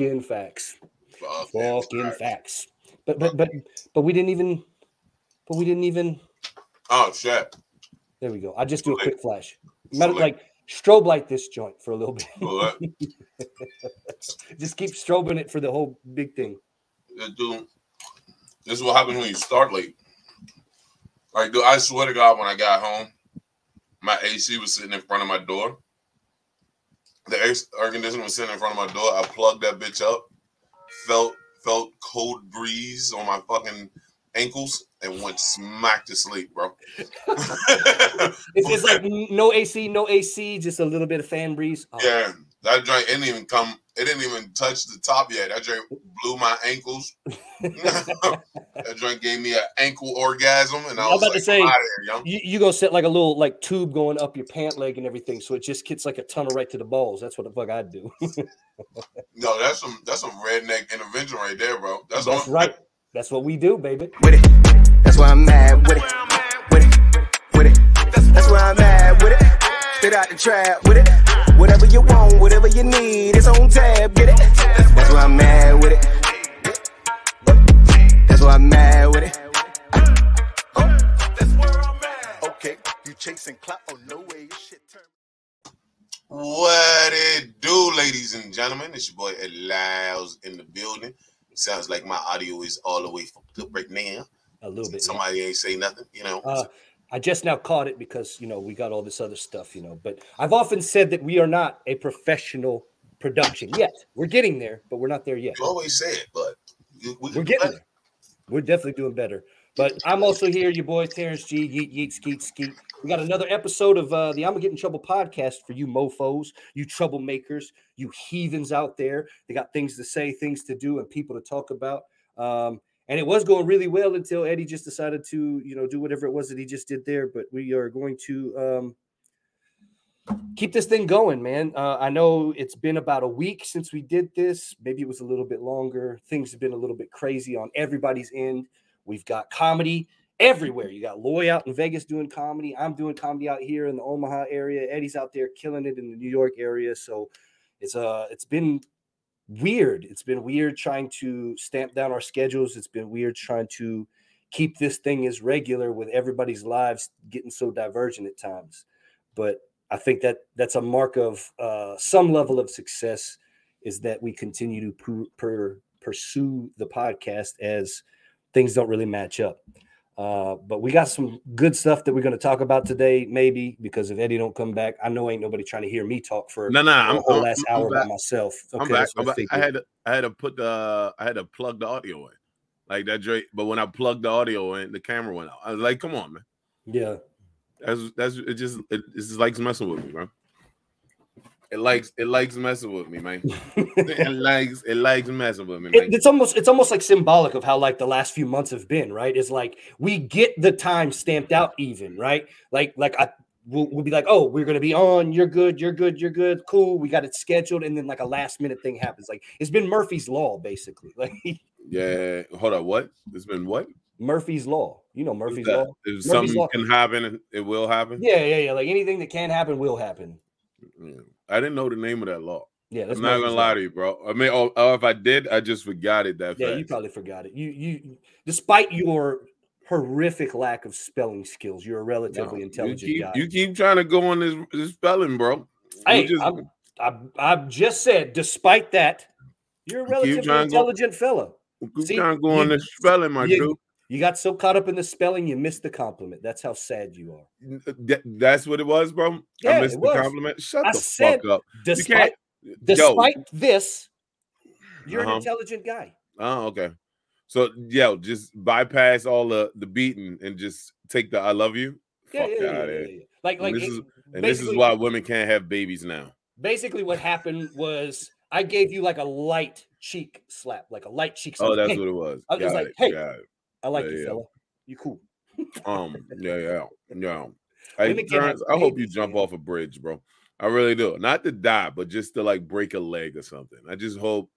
Fucking facts. Fucking Fucking facts. facts. But but but but we didn't even. But we didn't even. Oh shit. There we go. I just do a quick flash. Matter, like strobe light this joint for a little bit. Just keep strobing it for the whole big thing. uh, dude, this is what happens when you start late. Like, dude, I swear to God, when I got home, my AC was sitting in front of my door. The air conditioner was sitting in front of my door. I plugged that bitch up, felt felt cold breeze on my fucking ankles, and went smack to sleep, bro. It's, it's like no AC, no AC, just a little bit of fan breeze. Oh, Yeah, that joint didn't even come. It didn't even touch the top yet. That joint blew my ankles. that joint gave me an ankle orgasm, and I I'm was about to say- "I'm out of here. You, you go set like a little like tube going up your pant leg and everything, so it just gets like a tunnel right to the balls. That's what the fuck I'd do. No, that's some that's some redneck intervention right there, bro. That's, That's all- right. That's what we do, baby. with it. That's why I'm mad with it. With it. With it. That's why I'm mad with it. Straight out the trap with it. Whatever you want, whatever you need, it's on tab. Get it. That's why I'm mad with it. That's why I'm mad with it. That's where I'm at. Okay, you chasing clout? Oh no way, your shit turn. What it do, ladies and gentlemen? It's your boy Elias in the building. It Sounds like my audio is all the way fucked up right now. A little bit. yeah. Somebody ain't say nothing, you know. Uh, I just now caught it because you know we got all this other stuff, you know. But I've often said that we are not a professional production yet. We're getting there, but we're not there yet. you always say it, but we, We're getting there. We're definitely doing better. But I'm also here, your boy Terrence G. Yeet Yeet Skeet Skeet. We got another episode of uh, the I'm gonna get in trouble podcast for you mofo's, you troublemakers, you heathens out there. They got things to say, things to do, and people to talk about. Um, and it was going really well until Eddie just decided to, you know, do whatever it was that he just did there. But we are going to um, keep this thing going, man. Uh, I know it's been about a week since we did this. Maybe it was a little bit longer. Things have been a little bit crazy on everybody's end. We've got comedy everywhere. You got Loy out in Vegas doing comedy. I'm doing comedy out here in the Omaha area. Eddie's out there killing it in the New York area. So it's uh it's been weird. It's been weird trying to stamp down our schedules. It's been weird trying to keep this thing as regular with everybody's lives getting so divergent at times. But I think that that's a mark of uh, some level of success is that we continue to pu- per, pursue the podcast as things don't really match up. Uh, but we got some good stuff that we're going to talk about today, maybe because if Eddie don't come back, I know ain't nobody trying to hear me talk for No, no, I'm, whole I'm, last I'm hour by back. myself. I'm back. I'm back. I had to, I had to put the I had to plug the audio in, like that. Drake. But when I plugged the audio in, the camera went out. I was like, "Come on, man." yeah, That's that's it. Just it, it just likes messing with me, man. It likes it likes messing with me, man. it likes it likes messing with me. It- it's almost it's almost like symbolic of how like the last few months have been, right? It's like we get the time stamped out even, right? Like like I we'll, we'll be like, oh, we're gonna be on. You're good. You're good. You're good. Cool. We got it scheduled, and then like a last minute thing happens. Like it's been Murphy's law, basically. Like yeah. Hold on. What? It's been what? Murphy's law. You know Murphy's that? law. If Murphy's something Law. can happen, it will happen. Yeah, yeah, yeah. Like anything that can happen will happen. Yeah. I didn't know the name of that law. Yeah, that's I'm not gonna lie to you, bro. I mean, or, or if I did, I just forgot it that Yeah, fast. you probably forgot it. You you despite your horrific lack of spelling skills, you're a No, relatively you intelligent keep, guy. You keep trying to go on this, this spelling, bro. Hey, just- I, I've just said, despite that, you're a relatively to go- intelligent fella. keep see, trying to go on you- this spelling, my you- dude. You got so caught up in the spelling, you missed the compliment. That's how sad you are. That- that's what it was, bro. Yeah, I missed the compliment. Shut I the said- fuck up. Despite, despite this, you're Uh-huh. an intelligent guy. Yo, oh, okay. So, yo, just bypass all the the beating and just take the "I love you." Yeah, yeah, yeah, yeah, yeah. Like, like this it- is- And this is why women can't have babies now. basically what happened was I gave you like a light cheek slap, like a light cheek slap. Oh, that's Hey, what it was. I was just Got like, it, hey. I like Yeah, you, yeah. fella. You cool. Um, yeah, yeah, yeah. Hey, Women can't have Terrence, I hope you jump off a bridge, bro. I really do. Not to die, but just to like break a leg or something. I just hope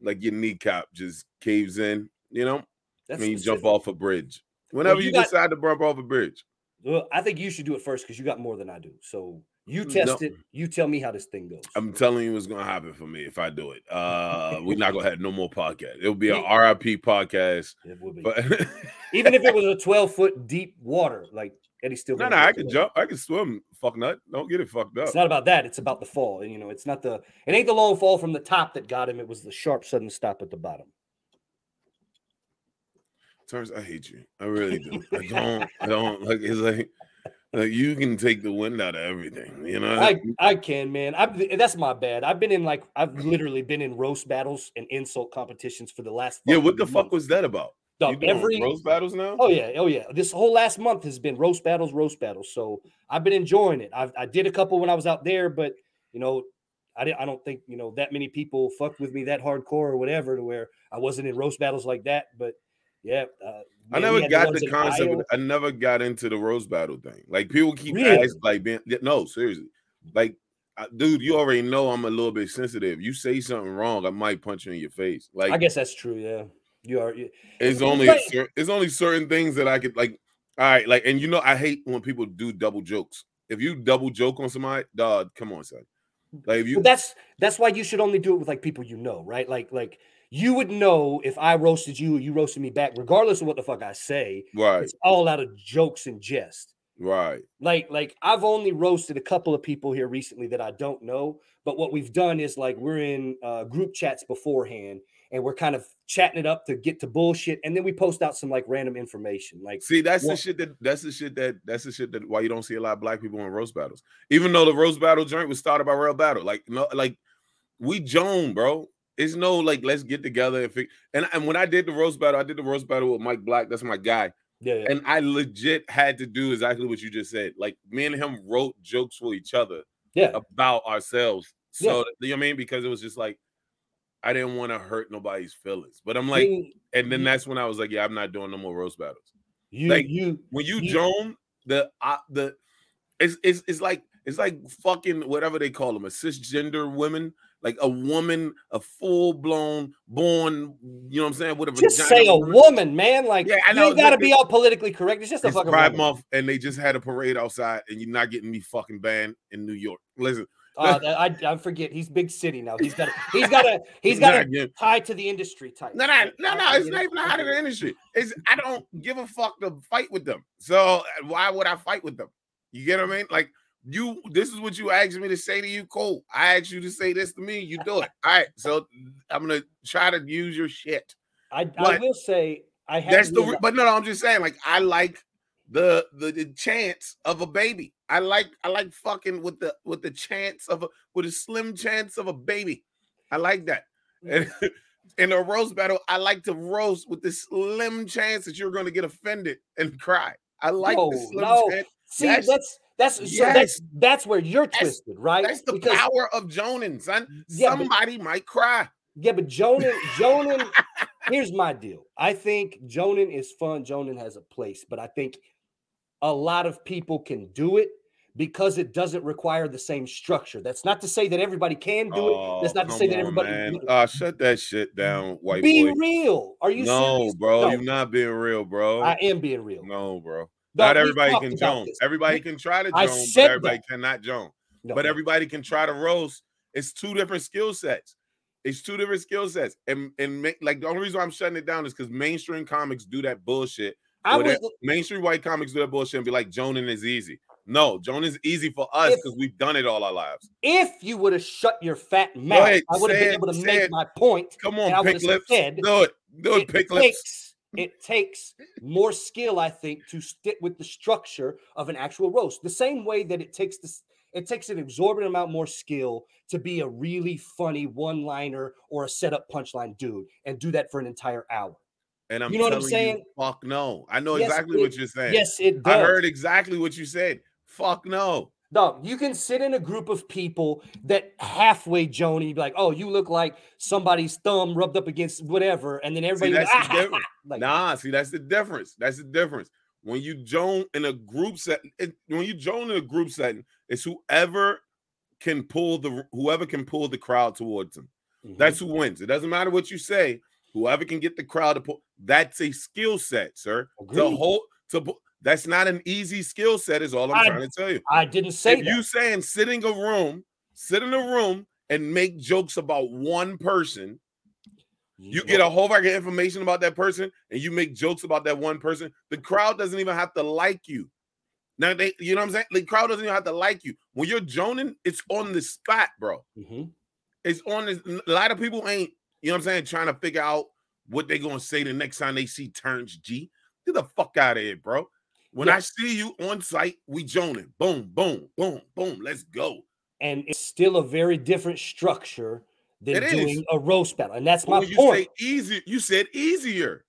like your kneecap just caves in, you know, That's when you jump off a bridge. Whenever you you, got- decide to jump off a bridge. Well, I think you should do it first because you got more than I do. So You No. test it. You tell me how this thing goes. I'm telling you what's gonna happen for me if I do it. Uh we're not gonna have no more podcast. It'll be a Yeah. RIP podcast. It will be. But Even if it was a 12 foot deep water, like Eddie still. no, no, I can jump, I can swim, fuck nut. Don't get it fucked up. It's not about that. It's about the fall. You know, it's not the. It ain't the long fall from the top that got him. It was the sharp sudden stop at the bottom. Terrence, I hate you. I really do. I don't. I don't like. It's like, you can take the wind out of everything. You know. I I can, man. I that's my bad. I've been in like I've literally been in roast battles and insult competitions for the last. yeah. What the fucking fuck was that about? Dog, You every roast battles now? Oh yeah, oh yeah. This whole last month has been roast battles, roast battles. So I've been enjoying it. I've, I did a couple when I was out there, but you know, I didn't. I don't think you know that many people fucked with me that hardcore or whatever to where I wasn't in roast battles like that. But yeah, uh, I never got the concept. Of, I never got into the rose battle thing. Like people keep Really? asking, like, being, no, seriously, like, I- dude, you already know I'm a little bit sensitive. You say something wrong, I might punch you in your face. Like, I guess that's true. Yeah, you are. you- it's only like- cer- it's only certain things that I could like. All right, like, and you know, I hate when people do double jokes. If you double joke on somebody, dog, come on, son. Like, if you But that's that's why you should only do it with like people you know, right? Like like you would know if I roasted you, or you roasted me back, regardless of what the fuck I say. right, It's all out of jokes and jest. right, Like like I've only roasted a couple of people here recently that I don't know, but what we've done is like we're in uh, group chats beforehand, and we're kind of chatting it up to get to bullshit, and then we post out some like random information, like See, that's the shit that that's the shit that that's the shit that why you don't see a lot of black people in roast battles. Even though the roast battle joint was started by real battle, like no, like we Joan, bro. It's no like let's get together and fig- and and when I did the roast battle, I did the roast battle with Mike Black. That's my guy, yeah, yeah. and I legit had to do exactly what you just said. Like me and him wrote jokes for each other yeah. about ourselves. Yeah. So you know what I mean? Because it was just like I didn't want to hurt nobody's feelings. But I'm like, Mean, and then you- that's when I was like, yeah, I'm not doing no more roast battles you like, you when you You- Joan the uh, the it's, it's it's like it's like fucking whatever they call them a cisgender women like a woman a full blown born you know what I'm saying with a just vagina say a woman. man. Like Yeah, I you know, ain't gotta be all politically correct. It's just a It's fucking Pride woman. Month and they just had a parade outside and you're not getting me fucking banned in New York. Listen, Uh, I I forget. He's big city now. He's got a, he's got a he's got a tie to the industry type. No, no, no, no. It's not even get of the industry. It's I don't give a fuck to fight with them. So why would I fight with them? You get what I mean? Like you, this is what you asked me to say to you. Cool. I asked you to say this to me. You do it. All right. So I'm gonna try to use your shit. I, I will say I have That's the. but no, no, I'm just saying. Like I like the, the the chance of a baby. I like I like fucking with the with the chance of a with a slim chance of a baby. I like that. Mm. And in a roast battle, I like to roast with the slim chance that you're going to get offended and cry. I like the slim no. chance. See, Yes. that's that's so Yes. that's that's where you're That's- twisted, right? That's the Because- power of Jonan, son. Yeah, but- Somebody might cry. Yeah, but Jonan, Jonan, here's my deal. I think Jonan is fun. Jonan has a place, but I think a lot of people can do it because it doesn't require the same structure. That's not to say that everybody can do it. That's not to Oh, say that on, everybody. Man. Uh, shut that shit down, white Be boy. real. Are you no, serious? bro, No, you're not being real, bro. I am being real. no, bro. Not everybody can joan. Everybody can try to joan, but everybody that. cannot joan. No, But everybody can try to roast. It's two different skill sets. It's two different skill sets. And and like the only reason why I'm shutting it down is because mainstream comics do that bullshit. I that- mainstream white comics do that bullshit and be like, Jonan is easy. No, Jonan is easy for us because we've done it all our lives. if you would have shut your fat mouth, ahead, I would have been able to make it. my point. Come on, pick lips. said, do it. Do it, it pick lips. It takes more skill, I think, to stick with the structure of an actual roast. The same way that it takes this, it takes an exorbitant amount more skill to be a really funny one-liner or a setup punchline dude and do that for an entire hour. And I'm You know what I'm saying? you, fuck no. I know Yes, exactly it- what you're saying. Yes, it does. I heard exactly what you said. Fuck no. Dog, you can sit in a group of people that halfway Joni, be like, "Oh, you look like somebody's thumb rubbed up against whatever," and then everybody, that's like, the difference. like, Nah, see, that's the difference. That's the difference. When you join in a group setting, it, when you join in a group setting, it's whoever can pull the whoever can pull the crowd towards them. mhm. That's who wins. It doesn't matter what you say. Whoever can get the crowd to pull. That's a skill set, sir. To Agreed. hold to pu- That's not an easy skill set, is all I'm I- trying to tell you. I didn't say if that. you saying sit in a room, sit in a room and make jokes about one person, you get a whole bunch of information about that person, and you make jokes about that one person. The crowd doesn't even have to like you. Now they, you know what I'm saying? The crowd doesn't even have to like you. When you're joning, it's on the spot, bro. Mhm. It's on this. A lot of people ain't, you know what I'm saying, trying to figure out what they're gonna say the next time they see Terrence G. Get the fuck out of here, bro. When Yeah. I see you on site, we joning. Boom, boom, boom, boom. Let's go. and it's still a very different structure than It is. doing a roast battle, and that's But my you point. say easy, you said easier.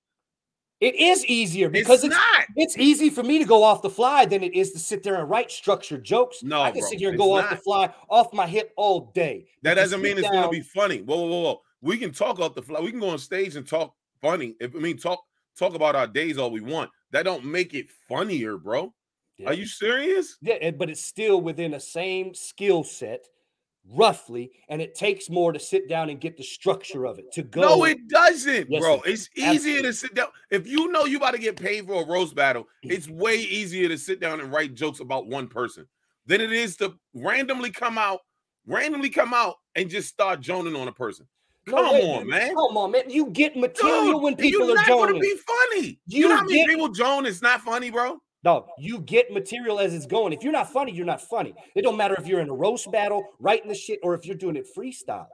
it is easier because it's, it's, not. it's easy for me to go off the fly than it is to sit there and write structured jokes. No, I can bro, sit here and go off the fly, off my hip all day. That doesn't mean it's gonna be funny. Whoa, whoa, whoa, whoa. We can talk off the fly. We can go on stage and talk funny. If I mean talk talk about our days all we want. That don't make it funnier, bro. Yeah. Are you serious? Yeah, but it's still within the same skill set, roughly, and it takes more to sit down and get the structure of it to go. No, it doesn't, Yes, bro. it It's easier to sit down. If you know you about to get paid for a roast battle, mm. it's way easier to sit down and write jokes about one person than it is to randomly come out, randomly come out and just start joning on a person. No, Come wait, on, man. Come on, man. You get material Dude, when people you're are not gonna be funny. You, You know how many get- people join? It's not funny, bro. Dog, you get material as it's going. If you're not funny, you're not funny. It don't matter if you're in a roast battle, writing the shit, or if you're doing it freestyle.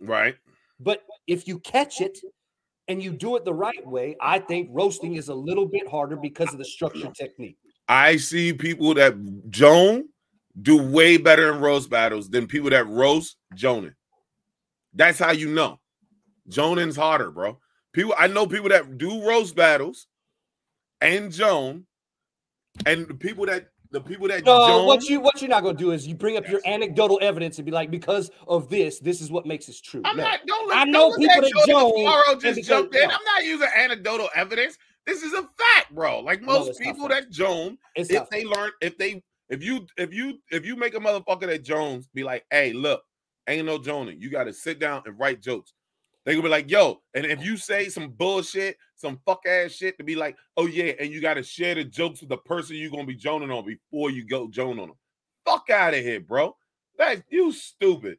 Right. But if you catch it and you do it the right way, I think roasting is a little bit harder because of the structure technique. I see people that Joan do way better in roast battles than people that roast Jonan. That's how you know. Jonan's harder, bro. People I know people that do roast battles and Joan and the people that the people that No, Joan what you what you're not gonna do is you bring up your anecdotal evidence and be like, because of this, this is what makes it true. I'm No. not don't look, I don't people that Joan Tomorrow just because- jumped in. no. I'm not using anecdotal evidence. This is a fact, bro. Like most not people that Joan It's if they learn if they if you if you if you make a motherfucker that Jones be like, hey, look, ain't no Joning. You got to sit down and write jokes. They gonna be like, yo, and if you say some bullshit, some fuck ass shit, to be like, oh yeah, and you got to share the jokes with the person you gonna be joning on before you go joan on them. Fuck out of here, bro. That's you stupid.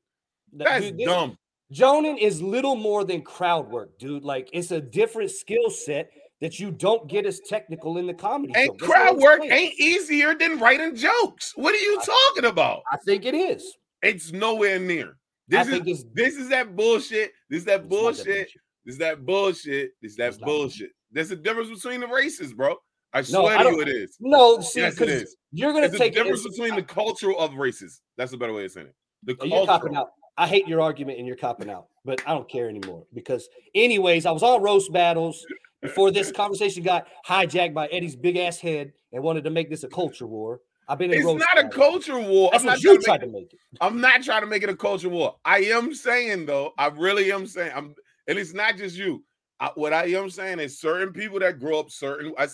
That's dude, this- dumb. Jonin is little more than crowd work, dude. Like it's a different skill set that you don't get as technical in the comedy. And show. That's what crowd work ain't easier than writing jokes. What are you talking about? I think it is. It's nowhere near. I This is this is that bullshit. This is that it's bullshit. This is that bullshit. This is that It's bullshit. There's a difference between the races, bro. I No, swear I to you, it is. No, see, Yes, it because you're gonna a take it difference between the culture of races. That's a better way of saying it. The Oh, You're copping out. I hate your argument and you're copping out, but I don't care anymore because, anyways, I was on roast battles before this conversation got hijacked by Eddie's big ass head and wanted to make this a culture war. I've been It's not a culture war. That's I'm not what you trying tried to to make, make it. I'm not trying to make it a culture war. I am saying though, I really am saying, I'm, and it's not just you. I, what I am saying is certain people that grow up certain, I,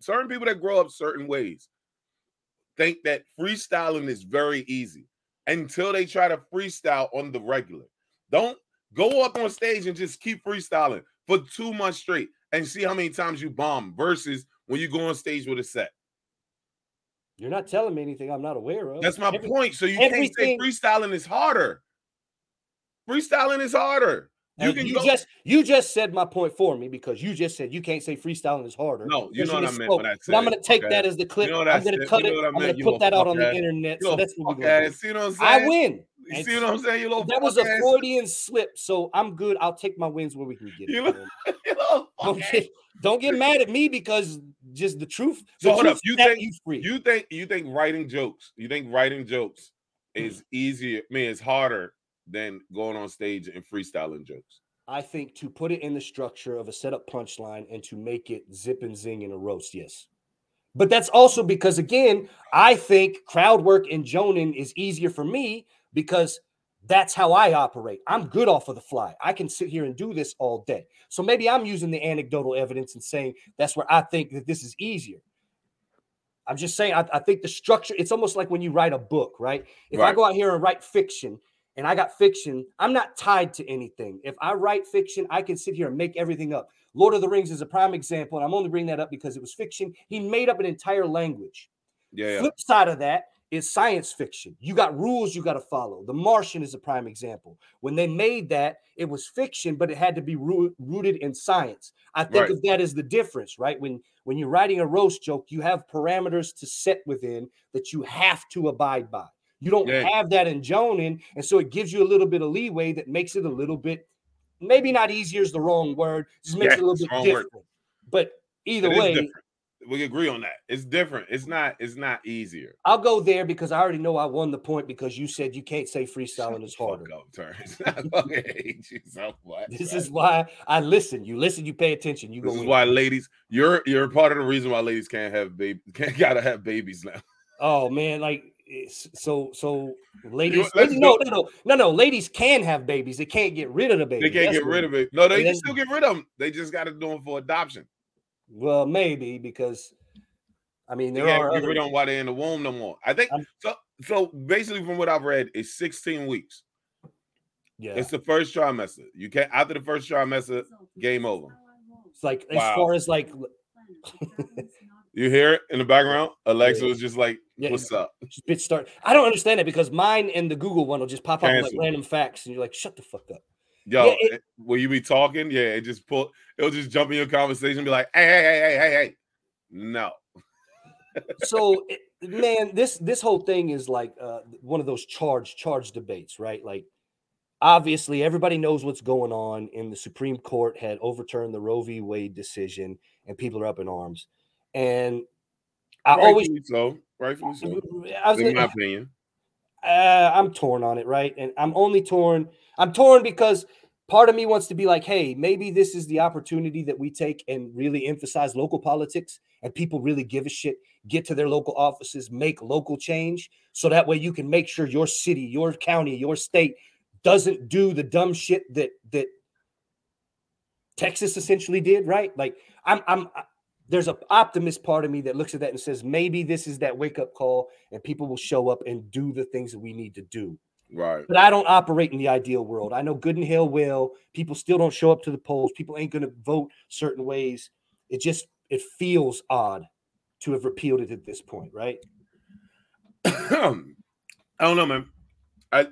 certain people that grow up certain ways think that freestyling is very easy until they try to freestyle on the regular. Don't go up on stage and just keep freestyling for two months straight and see how many times you bomb versus when you go on stage with a set. You're not telling me anything I'm not aware of. That's my Every- point. So you can't say freestyling is harder. Freestyling is harder. You and can you go. just you just said my point for me because you just said you can't say freestyling is harder. no, you know what I meant when I. But I'm gonna take okay? that as the clip. know what I I'm gonna cut You it. know I I'm gonna put that out on the internet. You So that's what we're gonna do. ass. See what I'm saying? I win. You And see what I'm saying? You little That was a. Freudian slip, so I'm good. I'll take my wins where we can get it. You. You little Don't get, don't get mad at me because just the truth. So the hold up, you think- you free? You think you think writing jokes? You think writing jokes Mm. is easier? I mean, it's harder than going on stage and freestyling jokes. I think to put it in the structure of a setup punchline and to make it zip and zing in a roast, yes. But that's also because, again, I think crowd work and Jonin is easier for me because that's how I operate. I'm good off of the fly. I can sit here and do this all day. So maybe I'm using the anecdotal evidence and saying that's where I think that this is easier. I'm just saying, I, I think the structure, it's almost like when you write a book, right? If I go out here and write fiction and I got fiction, I'm not tied to anything. If I write fiction, I can sit here and make everything up. Lord of the Rings is a prime example, and I'm only bringing that up because it was fiction. He made up an entire language. Yeah, yeah. Flip side of that is science fiction. You got rules you got to follow. The Martian is a prime example. When they made that, it was fiction, but it had to be roo- rooted in science. I think Right. of that as the difference, right? When when you're writing a roast joke, you have parameters to set within that you have to abide by. You don't Yeah. have that in Jonin, and so it gives you a little bit of leeway that makes it a little bit, maybe not easier is the wrong word, just makes Yeah, it a little bit wrong word. different. But either It way, different. We agree on that. It's different. It's not. It's not easier. I'll go there because I already know I won the point because you said you can't say freestyling is Fuck harder. up, Terrence. I fucking hate you so much. This man. is why I listen. You listen, you pay attention. You go This is win. why ladies, you're you're part of the reason why ladies can't have baby can't gotta have babies now. Oh man, like so so ladies. let's no, no, no, no, no. Ladies can have babies. They can't get rid of the baby. They can't That's get rid of it. No, they can still get rid of them. They just got to do them for adoption. Well, maybe because I mean They there can't are get other. rid of them while they're in the womb no more. I think I'm- so. So basically, from what I've read, it's 16 weeks. Yeah, It's the first trimester. You can't after the first trimester, game over. it's like as far as like You hear it in the background? Alexa Yeah. was just like, Yeah, "What's up?" just bit start. I don't understand it because mine and the Google one will just pop up like random facts, and you're like, shut the fuck up. Yo, Yeah, it- will you be talking? Yeah, it just pull. It'll just jump in your conversation, and be like, "Hey, hey, hey, hey, hey, hey." No, so man this this whole thing is like uh, one of those charge charge debates right like obviously everybody knows what's going on and the supreme court had overturned the roe v wade decision and people are up in arms and i always so. Rightfully so. I was, In my opinion, uh, i'm torn on it right and i'm only torn i'm torn because part of me wants to be like hey maybe this is the opportunity that we take and really emphasize local politics and people really give a shit get to their local offices make local change. So that way you can make sure your city your county your state doesn't do the dumb shit that that texas essentially did right? Like i'm i'm I- there's an optimist part of me that looks at that and says maybe this is that wake up call and people will show up and do the things that we need to do right? but I don't operate in the ideal world. I know good and hell will. People still don't show up to the polls. People ain't going to vote certain ways. It just it feels odd to have repealed it at this point, right? I don't know, man. I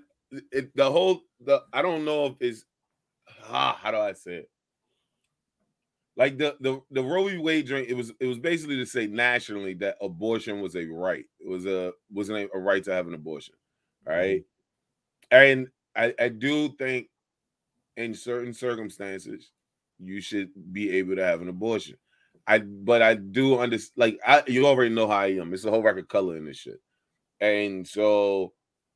it, the whole the I don't know if it's ah, how do I say it? Like the the the Roe v. Wade drink, it was it was basically to say nationally that abortion was a right. It was a wasn't a, a right to have an abortion, right? And I I do think in certain circumstances you should be able to have an abortion. I but I do understand like I you already know how I am. It's a whole record color in this shit. And so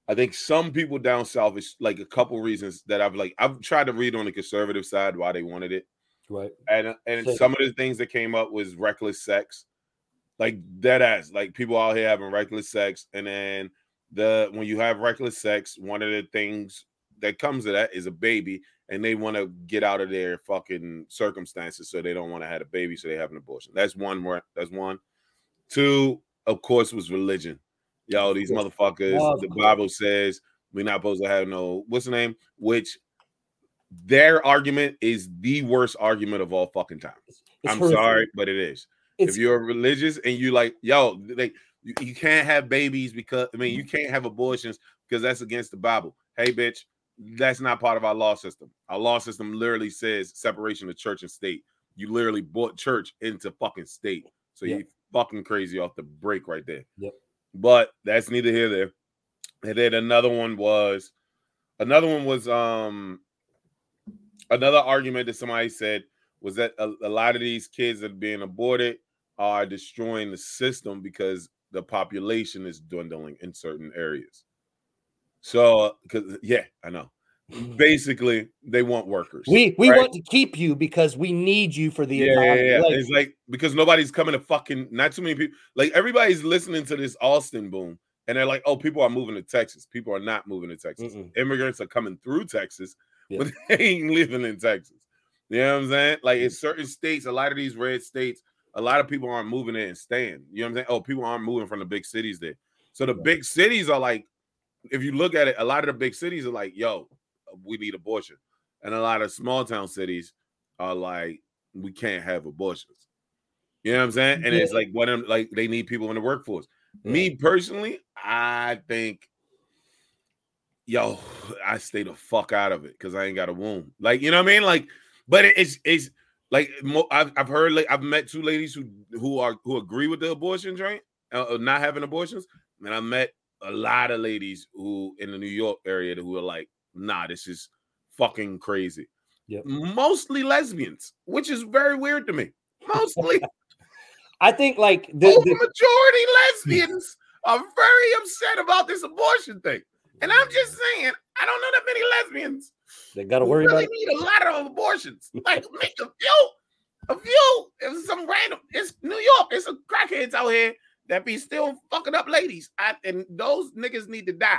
I think some people down south is like a couple reasons that I've like I've tried to read on the conservative side why they wanted it. Right. And uh, and Same. some of the things that came up was reckless sex. Like dead ass. Like people out here having reckless sex. And then the when you have reckless sex, one of the things that comes of that is a baby, and they want to get out of their fucking circumstances, so they don't want to have a baby, so they have an abortion. That's one more. That's one. Two, of course, was religion. Yo, these motherfuckers. Of the. Bible says we're not supposed to have no. What's the name? Which their argument is the worst argument of all fucking time. It's I'm horrific. sorry, but it is It's if you're religious and you like, yo, like you, you can't have babies because I mean you can't have abortions because that's against the Bible. Hey, bitch, that's not part of our law system. Our law system literally says separation of church and state. You literally brought church into fucking state. So Yeah. you fucking crazy off the break right there. Yep. But that's neither here nor there. And then another one was another one was um another argument that somebody said was that a, a lot of these kids that are being aborted are destroying the system because the population is dwindling in certain areas. So, uh, because uh, yeah, I know. Mm-hmm. Basically, they want workers. we we right? want to keep you because we need you for the yeah, yeah, yeah. It's like because nobody's coming to fucking not too many people. Like everybody's listening to this Austin boom, and they're like, "Oh, people are moving to Texas. People are not moving to Texas. Mm-mm. Immigrants are coming through Texas, Yeah. but they ain't living in Texas." You know what I'm saying? Like mm-hmm. in certain states, a lot of these red states, a lot of people aren't moving there and staying. You know what I'm saying? Oh, people aren't moving from the big cities there. So the Right. big cities are like if you look at it, a lot of the big cities are like, "Yo, we need abortion," and a lot of small town cities are like, "We can't have abortions." You know what I'm saying? And it's like one of them, like they need people in the workforce. Me personally, I think, yo, I stay the fuck out of it because I ain't got a womb. Like, you know what I mean? Like, but it's it's like mo- I've I've heard like I've met two ladies who who are who agree with the abortion joint, uh, uh, not having abortions, and I met a lot of ladies who in the New York area who are like, nah, this is fucking crazy. Yep. Mostly lesbians, which is very weird to me. Mostly I think like the, the majority lesbians are very upset about this abortion thing. And I'm just saying, I don't know that many lesbians they got to worry about really it. need a lot of abortions. Like make a few, a few, it's some random. It's New York. It's some crackheads out here that be still fucking up ladies. I, and those niggas need to die.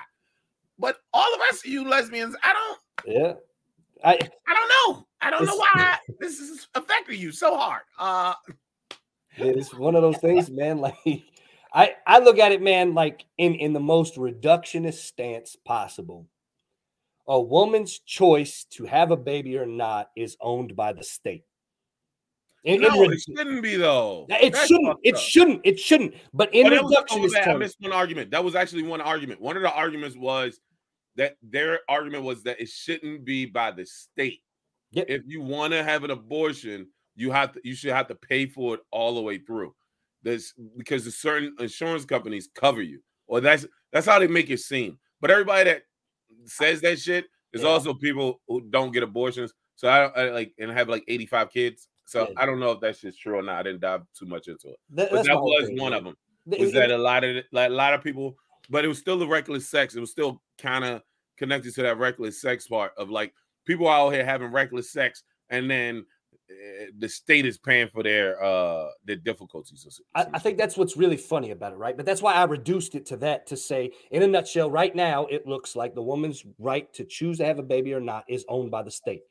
But all the rest of you lesbians, I don't, Yeah. I I don't know. I don't know why this is affecting you so hard. Uh, it's one of those things, man. Like I I look at it, man, like in in the most reductionist stance possible. A woman's choice to have a baby or not is owned by the state. In, no, it shouldn't be though. it That's shouldn't. It up. shouldn't. It shouldn't. But in Oh, that was-. I missed one argument. That was actually one argument. One of the arguments was that their argument was that it shouldn't be by the state. Yep. If you want to have an abortion, you have to you should have to pay for it all the way through. This because the certain insurance companies cover you, or that's that's how they make it seem. But everybody that says that shit is Yeah. also people who don't get abortions. So I, I like and have like 85 kids. So Yeah. I don't know if that's just true or not. I didn't dive too much into it. that, But that was thing, one man. of them The- was it- that a lot of like a lot of people, but it was still the reckless sex. It was still kind of connected to that reckless sex part of like people out here having reckless sex, and then the state is paying for their uh their difficulties. I, I think that's what's really funny about it, right? But that's why I reduced it to that to say, in a nutshell, right now, it looks like the woman's right to choose to have a baby or not is owned by the state.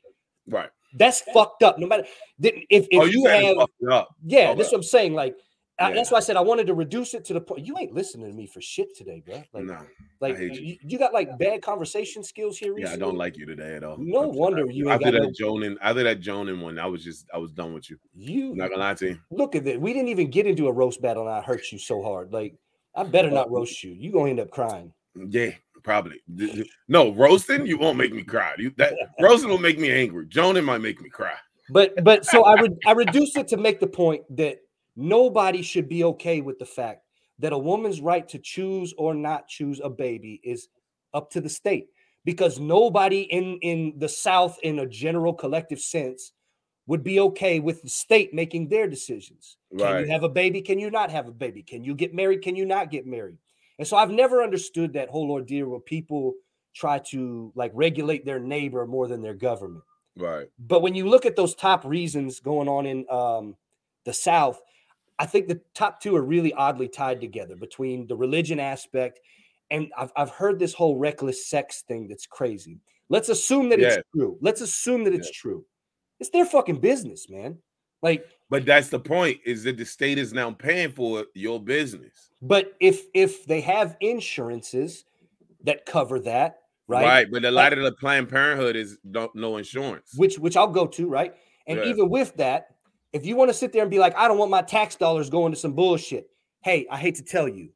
right. That's fucked up. No matter if if, oh, you, you have, yeah, Oh, that's well. what I'm saying. Like I- that's why I said I wanted to reduce it to the point. You ain't listening to me for shit today, bro. Like, no, like you. you, you got like bad conversation skills here. yeah, I don't like you today at all. No I'm- wonder you ain't After that no- Jonan, after that Jonan one, I was just I was done with you. you. I'm not gonna lie to you. Look at that. We didn't even get into a roast battle, and I hurt you so hard. Like I better not roast you. You gonna end up crying. Yeah, probably. No, roasting you won't make me cry. You that roasting will make me angry. Jonan might make me cry. But but so I re- I reduced it to make the point that nobody should be okay with the fact that a woman's right to choose or not choose a baby is up to the state because nobody in in the south in a general collective sense would be okay with the state making their decisions. Can Right. you have a baby? Can you not have a baby? Can you get married? Can you not get married? And so I've never understood that whole ordeal where people try to like regulate their neighbor more than their government. Right. But when you look at those top reasons going on in um, the South, I think the top two are really oddly tied together between the religion aspect and I've, I've heard this whole reckless sex thing that's crazy. Let's assume that Yeah. it's true. Let's assume that it's true. It's their fucking business, man. Like, But that's the point: is that the state is now paying for your business, but if if they have insurances that cover that, right? right? But a lot of the Planned Parenthood is don't no insurance. which which I'll go to, right? And Yeah. even with that, if you want to sit there and be like, I don't want my tax dollars going to some bullshit. Hey, I hate to tell you,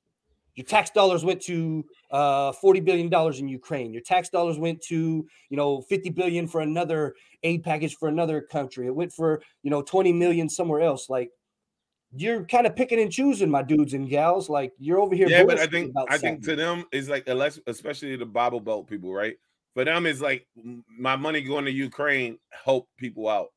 your tax dollars went to uh, forty billion dollars in Ukraine. Your tax dollars went to you know fifty billion for another aid package for another country. It went for you know twenty million somewhere else. Like you're kind of picking and choosing, my dudes and gals. Like you're over here. yeah, but I think I think to them is like unless especially the Bible Belt people, right? For them, it's like my money going to Ukraine help people out.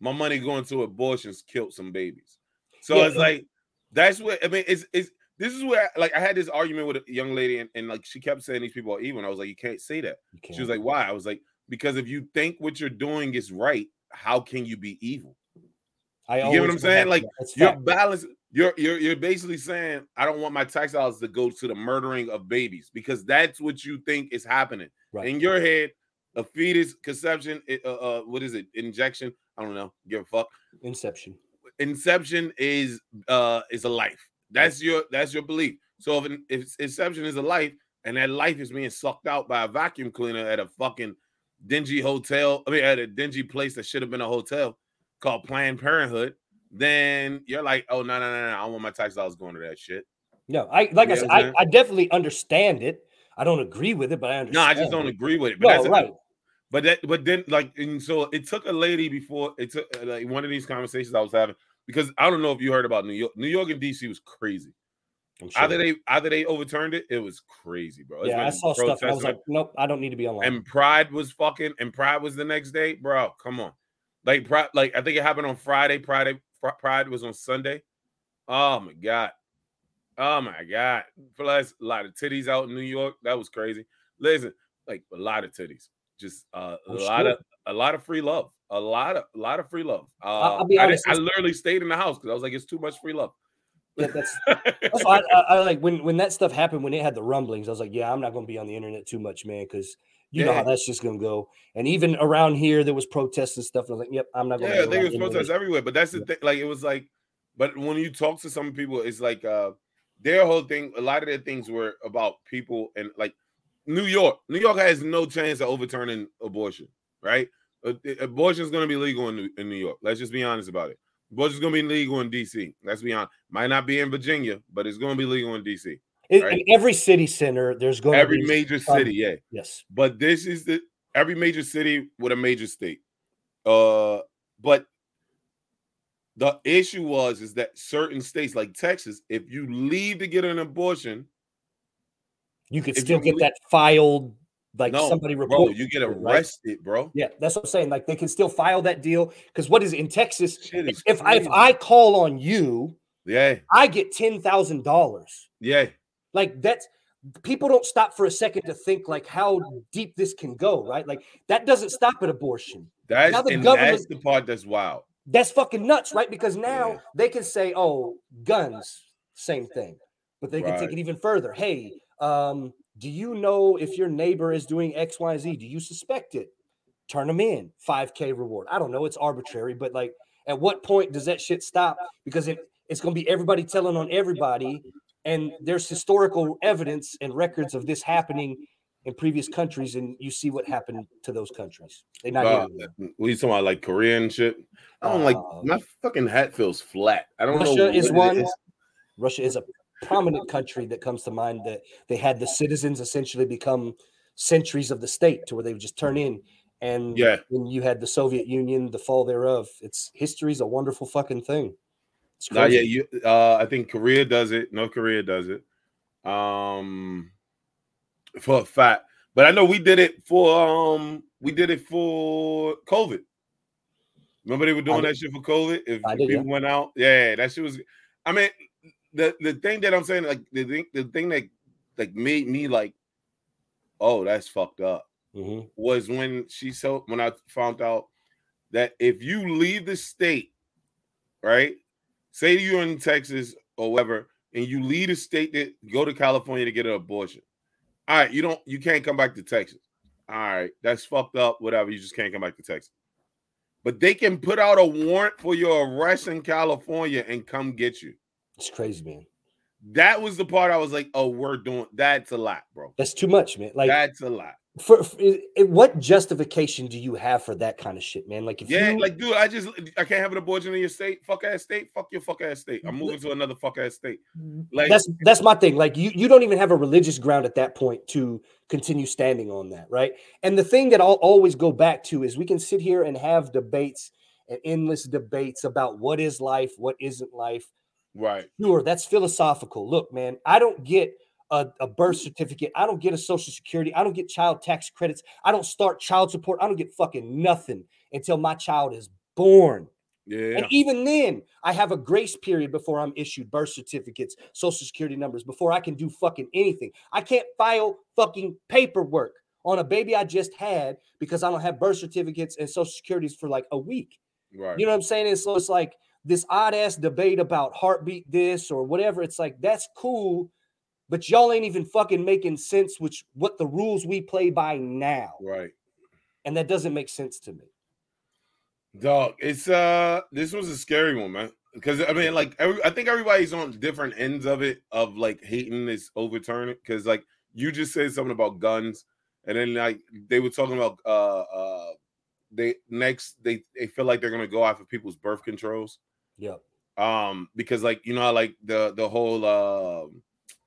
My money going to abortions killed some babies. So Yeah, it's like that's what I mean. It's it's this is where like I had this argument with a young lady, and, and like she kept saying these people are evil. And I was like, you can't say that. You She was like, why? I was like, because if you think what you're doing is right, how can you be evil? I You get what I'm saying? Like, You're fact. balance. You're you're you're basically saying I don't want my tax dollars to go to the murdering of babies because that's what you think is happening Right. in your head. A fetus conception, uh, uh, what is it? Injection? I don't know. Give a fuck. Inception. Inception is uh is a life. That's your that's your belief. So if, an- if inception is a life, and that life is being sucked out by a vacuum cleaner at a fucking dingy hotel. I mean, at a dingy place that should have been a hotel called Planned Parenthood, then you're like, oh no, no, no, no, I don't want my tax dollars going to that shit. No, I like I said. I, I definitely understand it. I don't agree with it, but I understand. No. I just don't it. agree with it. But No, that's right. But that, but then, like, and so it took a lady before it took uh, like one of these conversations I was having because I don't know if you heard about New York. New York and DC was crazy. Sure. Either they either they overturned it, it was crazy, bro. It's yeah, I saw stuff. And I was like, nope, I don't need to be online. and Pride was fucking, and Pride was the next day, bro. Come on, like Pride, like I think it happened on Friday. Friday, Pride was on Sunday. Oh my god, oh my god. Plus a lot of titties out in New York. That was crazy. Listen, like a lot of titties, just uh, a I'm lot sure. of a lot of free love, a lot of a lot of free love. Uh, I'll- be honest, didn't- I literally stayed in the house because I was like, it's too much free love. Yeah, that's that's I, I, I like when when that stuff happened when it had the rumblings. I was like, yeah, I'm not going to be on the internet too much, man, because you know how that's just going to go. And even around here, there was protests and stuff. And I was like, yep, I'm not going. Yeah, to there was protests everywhere, but that's the Yeah. thing. Like it was like, but when you talk to some people, it's like uh their whole thing. A lot of their things were about people and like New York. New York has no chance of overturning abortion, right? Abortion is going to be legal in New, in New York. Let's just be honest about it. Abortion is going to be legal in DC. Let's be honest. Might not be in Virginia, but it's going to be legal in DC. In, right? in every city center, there's going Every to be major some- city, yeah. Yes, But this is the every major city with a major state. Uh, but the issue was is that certain states like Texas, if you leave to get an abortion, you could still you get leave- that filed. Like no, somebody bro, you get it, right? arrested, bro. Yeah, that's what I'm saying. Like they can still file that deal because what is in Texas? Is If I, if. I call on you, yeah, I get ten thousand dollars. yeah, like that's people don't stop for a second to think like how deep this can go right like that doesn't stop at abortion that's Now the government- that's the part that's wild. that's fucking nuts right because now Yeah. they can say oh guns same thing but they can take it even further hey um do you know if your neighbor is doing xyz do you suspect it turn them in 5k reward i don't know it's arbitrary but like at what point does that shit stop because it, it's going to be everybody telling on everybody and there's historical evidence and records of this happening in previous countries and you see what happened to those countries they not Uh, what you talking about, like Korean shit? I don't like Uh, my fucking hat feels flat. I don't know. Russia is one. Russia is a prominent country that comes to mind that they had the citizens essentially become centuries of the state to where they would just turn in. And Yeah. when you had the Soviet Union, the fall thereof, it's history's a wonderful fucking thing. It's yeah, crazy. you. Uh, I think Korea does it. North Korea does it. Um, for a fact. But I know we did it for um, we did it for COVID. Remember they were doing did. that shit for COVID. If I did, people went out, yeah, that shit was. I mean, the the thing that I'm saying, like the thing, the thing that like made me like, oh, that's fucked up Mhm. was when she so when I found out that if you leave the state, right? Say you're in Texas or whatever, and you leave the state to go to California to get an abortion. All right, you don't you can't come back to Texas. All right, that's fucked up, whatever. You just can't come back to Texas. But they can put out a warrant for your arrest in California and come get you. It's crazy, man. That was the part I was like, oh, we're doing that's a lot, bro. That's too much, man. Like, that's a lot. for, for it- it- what justification do you have for that kind of shit, man? Like, if Yeah, you, like, dude, I just I can't have an abortion in your state. Fuck ass state. Fuck your fuck ass state. I'm moving to another fuck ass state. Mm-hmm. Like, that's that's my thing. Like you, you don't even have a religious ground at that point to continue standing on that, right? And the thing that I'll always go back to is we can sit here and have debates and endless debates about what is life, what isn't life. Right. Sure, that's philosophical. Look, man, I don't get a, a birth certificate. I don't get a social security. I don't get child tax credits. I don't start child support. I don't get fucking nothing until my child is born. Yeah. And even then, I have a grace period before I'm issued birth certificates, social security numbers, before I can do fucking anything. I can't file fucking paperwork on a baby I just had because I don't have birth certificates and social securities for like a week. right. You know what I'm saying? And so it's like this odd ass debate about heartbeat this or whatever. It's like that's cool, but y'all ain't even fucking making sense which what the rules we play by now. right. And that doesn't make sense to me. Dog, it's uh this was a scary one, man. Because I mean, like every, I think everybody's on different ends of it of like hating this overturning. Because like you just said something about guns, and then like they were talking about uh uh they next they they feel like they're gonna go after people's birth controls. Yep. Um, because like you know, how, like the the whole uh,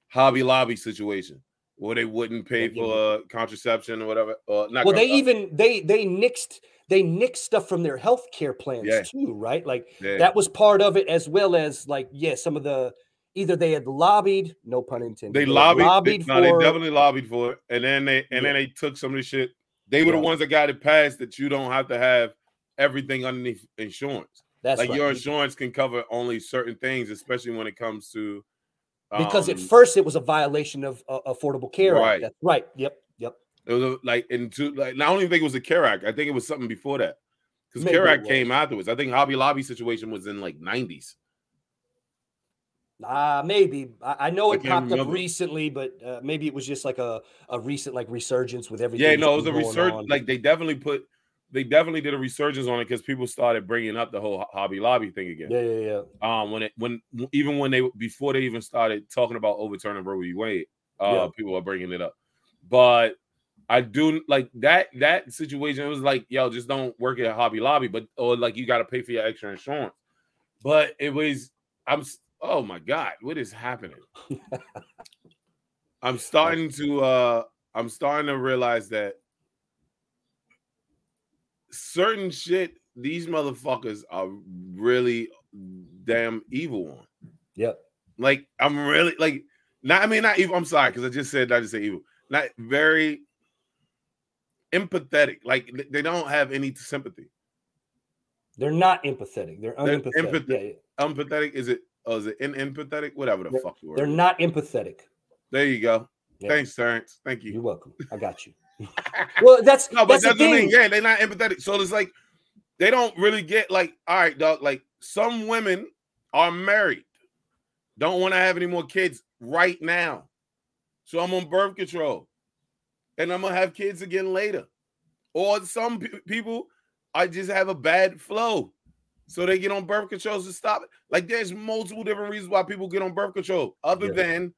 Hobby Lobby situation where they wouldn't pay Yeah, yeah. for uh, contraception or whatever. Uh, not Well, they even they they nixed they nixed stuff from their health care plans Yeah. too, right? Like yeah. that was part of it as well as like yeah, some of the either they had lobbied, no pun intended. they lobbied, lobbied they, no, they for definitely lobbied for it, and then they and then they took some of the shit. They were the ones that got it passed that you don't have to have everything underneath insurance. That's like right. your insurance can cover only certain things, especially when it comes to because at um, first it was a violation of uh, Affordable Care Act. Right. That's right. Yep. Yep. It was a- like into like I don't even think it was a CARE Act. I think it was something before that. Because CARE Act came afterwards. I think Hobby Lobby situation was in like 90s. Uh maybe I, I know I it popped up recently, but uh, maybe it was just like a, a recent like resurgence with everything. Yeah, no, it was a research. Like they definitely put, they definitely did a resurgence on it because people started bringing up the whole Hobby Lobby thing again. yeah, yeah, yeah. Um, when it when even when they before they even started talking about overturning Roe v. Wade, uh, Yeah. people are bringing it up. But I do like that that situation. It was like, yo, just don't work at Hobby Lobby, but or like you got to pay for your extra insurance. But it was, I'm, oh my god, what is happening? I'm starting to, uh I'm starting to realize that certain shit these motherfuckers are really damn evil on. Yep. Like I'm really like not. I mean not evil. I'm sorry because I just said I just say evil. Not very empathetic. Like they don't have any sympathy. They're not empathetic. They're They're unempathetic. empath- yeah, yeah. Empathetic is it? Oh, is it in empathetic? Whatever the They're- fuck you are. They're not empathetic. There you go. Yeah. Thanks, Terrence. Thank you. You're welcome. I got you. Well, that's No, but that's, that's, the the thing. thing. Yeah, they're not empathetic. So it's like they don't really get like, all right, dog. Like some women are married, don't want to have any more kids right now. So I'm on birth control, and I'm gonna have kids again later. Or some pe- people, I just have a bad flow, so they get on birth controls to stop it. Like there's multiple different reasons why people get on birth control, other Yeah. than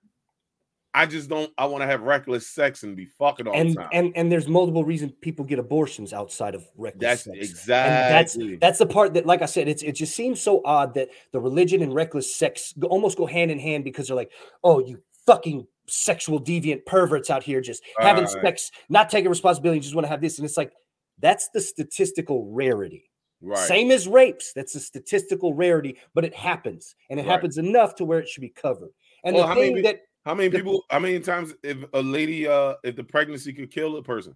I just don't. I want to have reckless sex and be fucking all and the time. and and there's multiple reasons people get abortions outside of reckless That's sex. exactly. And that's that's the part that, like I said, it's it just seems so odd that the religion and reckless sex almost go hand in hand because they're like, oh, you fucking sexual deviant perverts out here just having Right. sex, not taking responsibility, just want to have this, and it's like that's the statistical rarity. right. Same as rapes, that's a statistical rarity, but it happens, and it Right. happens enough to where it should be covered. And Well, the many thing that How many people? How many times if a lady, uh, if the pregnancy could kill a person,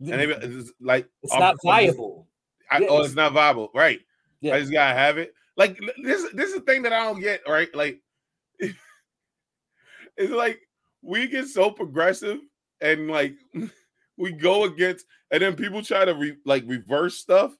and they, it's like it's not viable. I, Yeah, oh, it's- it's not viable, right? Yeah. I just gotta have it. Like this, this is the thing that I don't get, right? Like, it's like we get so progressive and like we go against, and then people try to re, like reverse stuff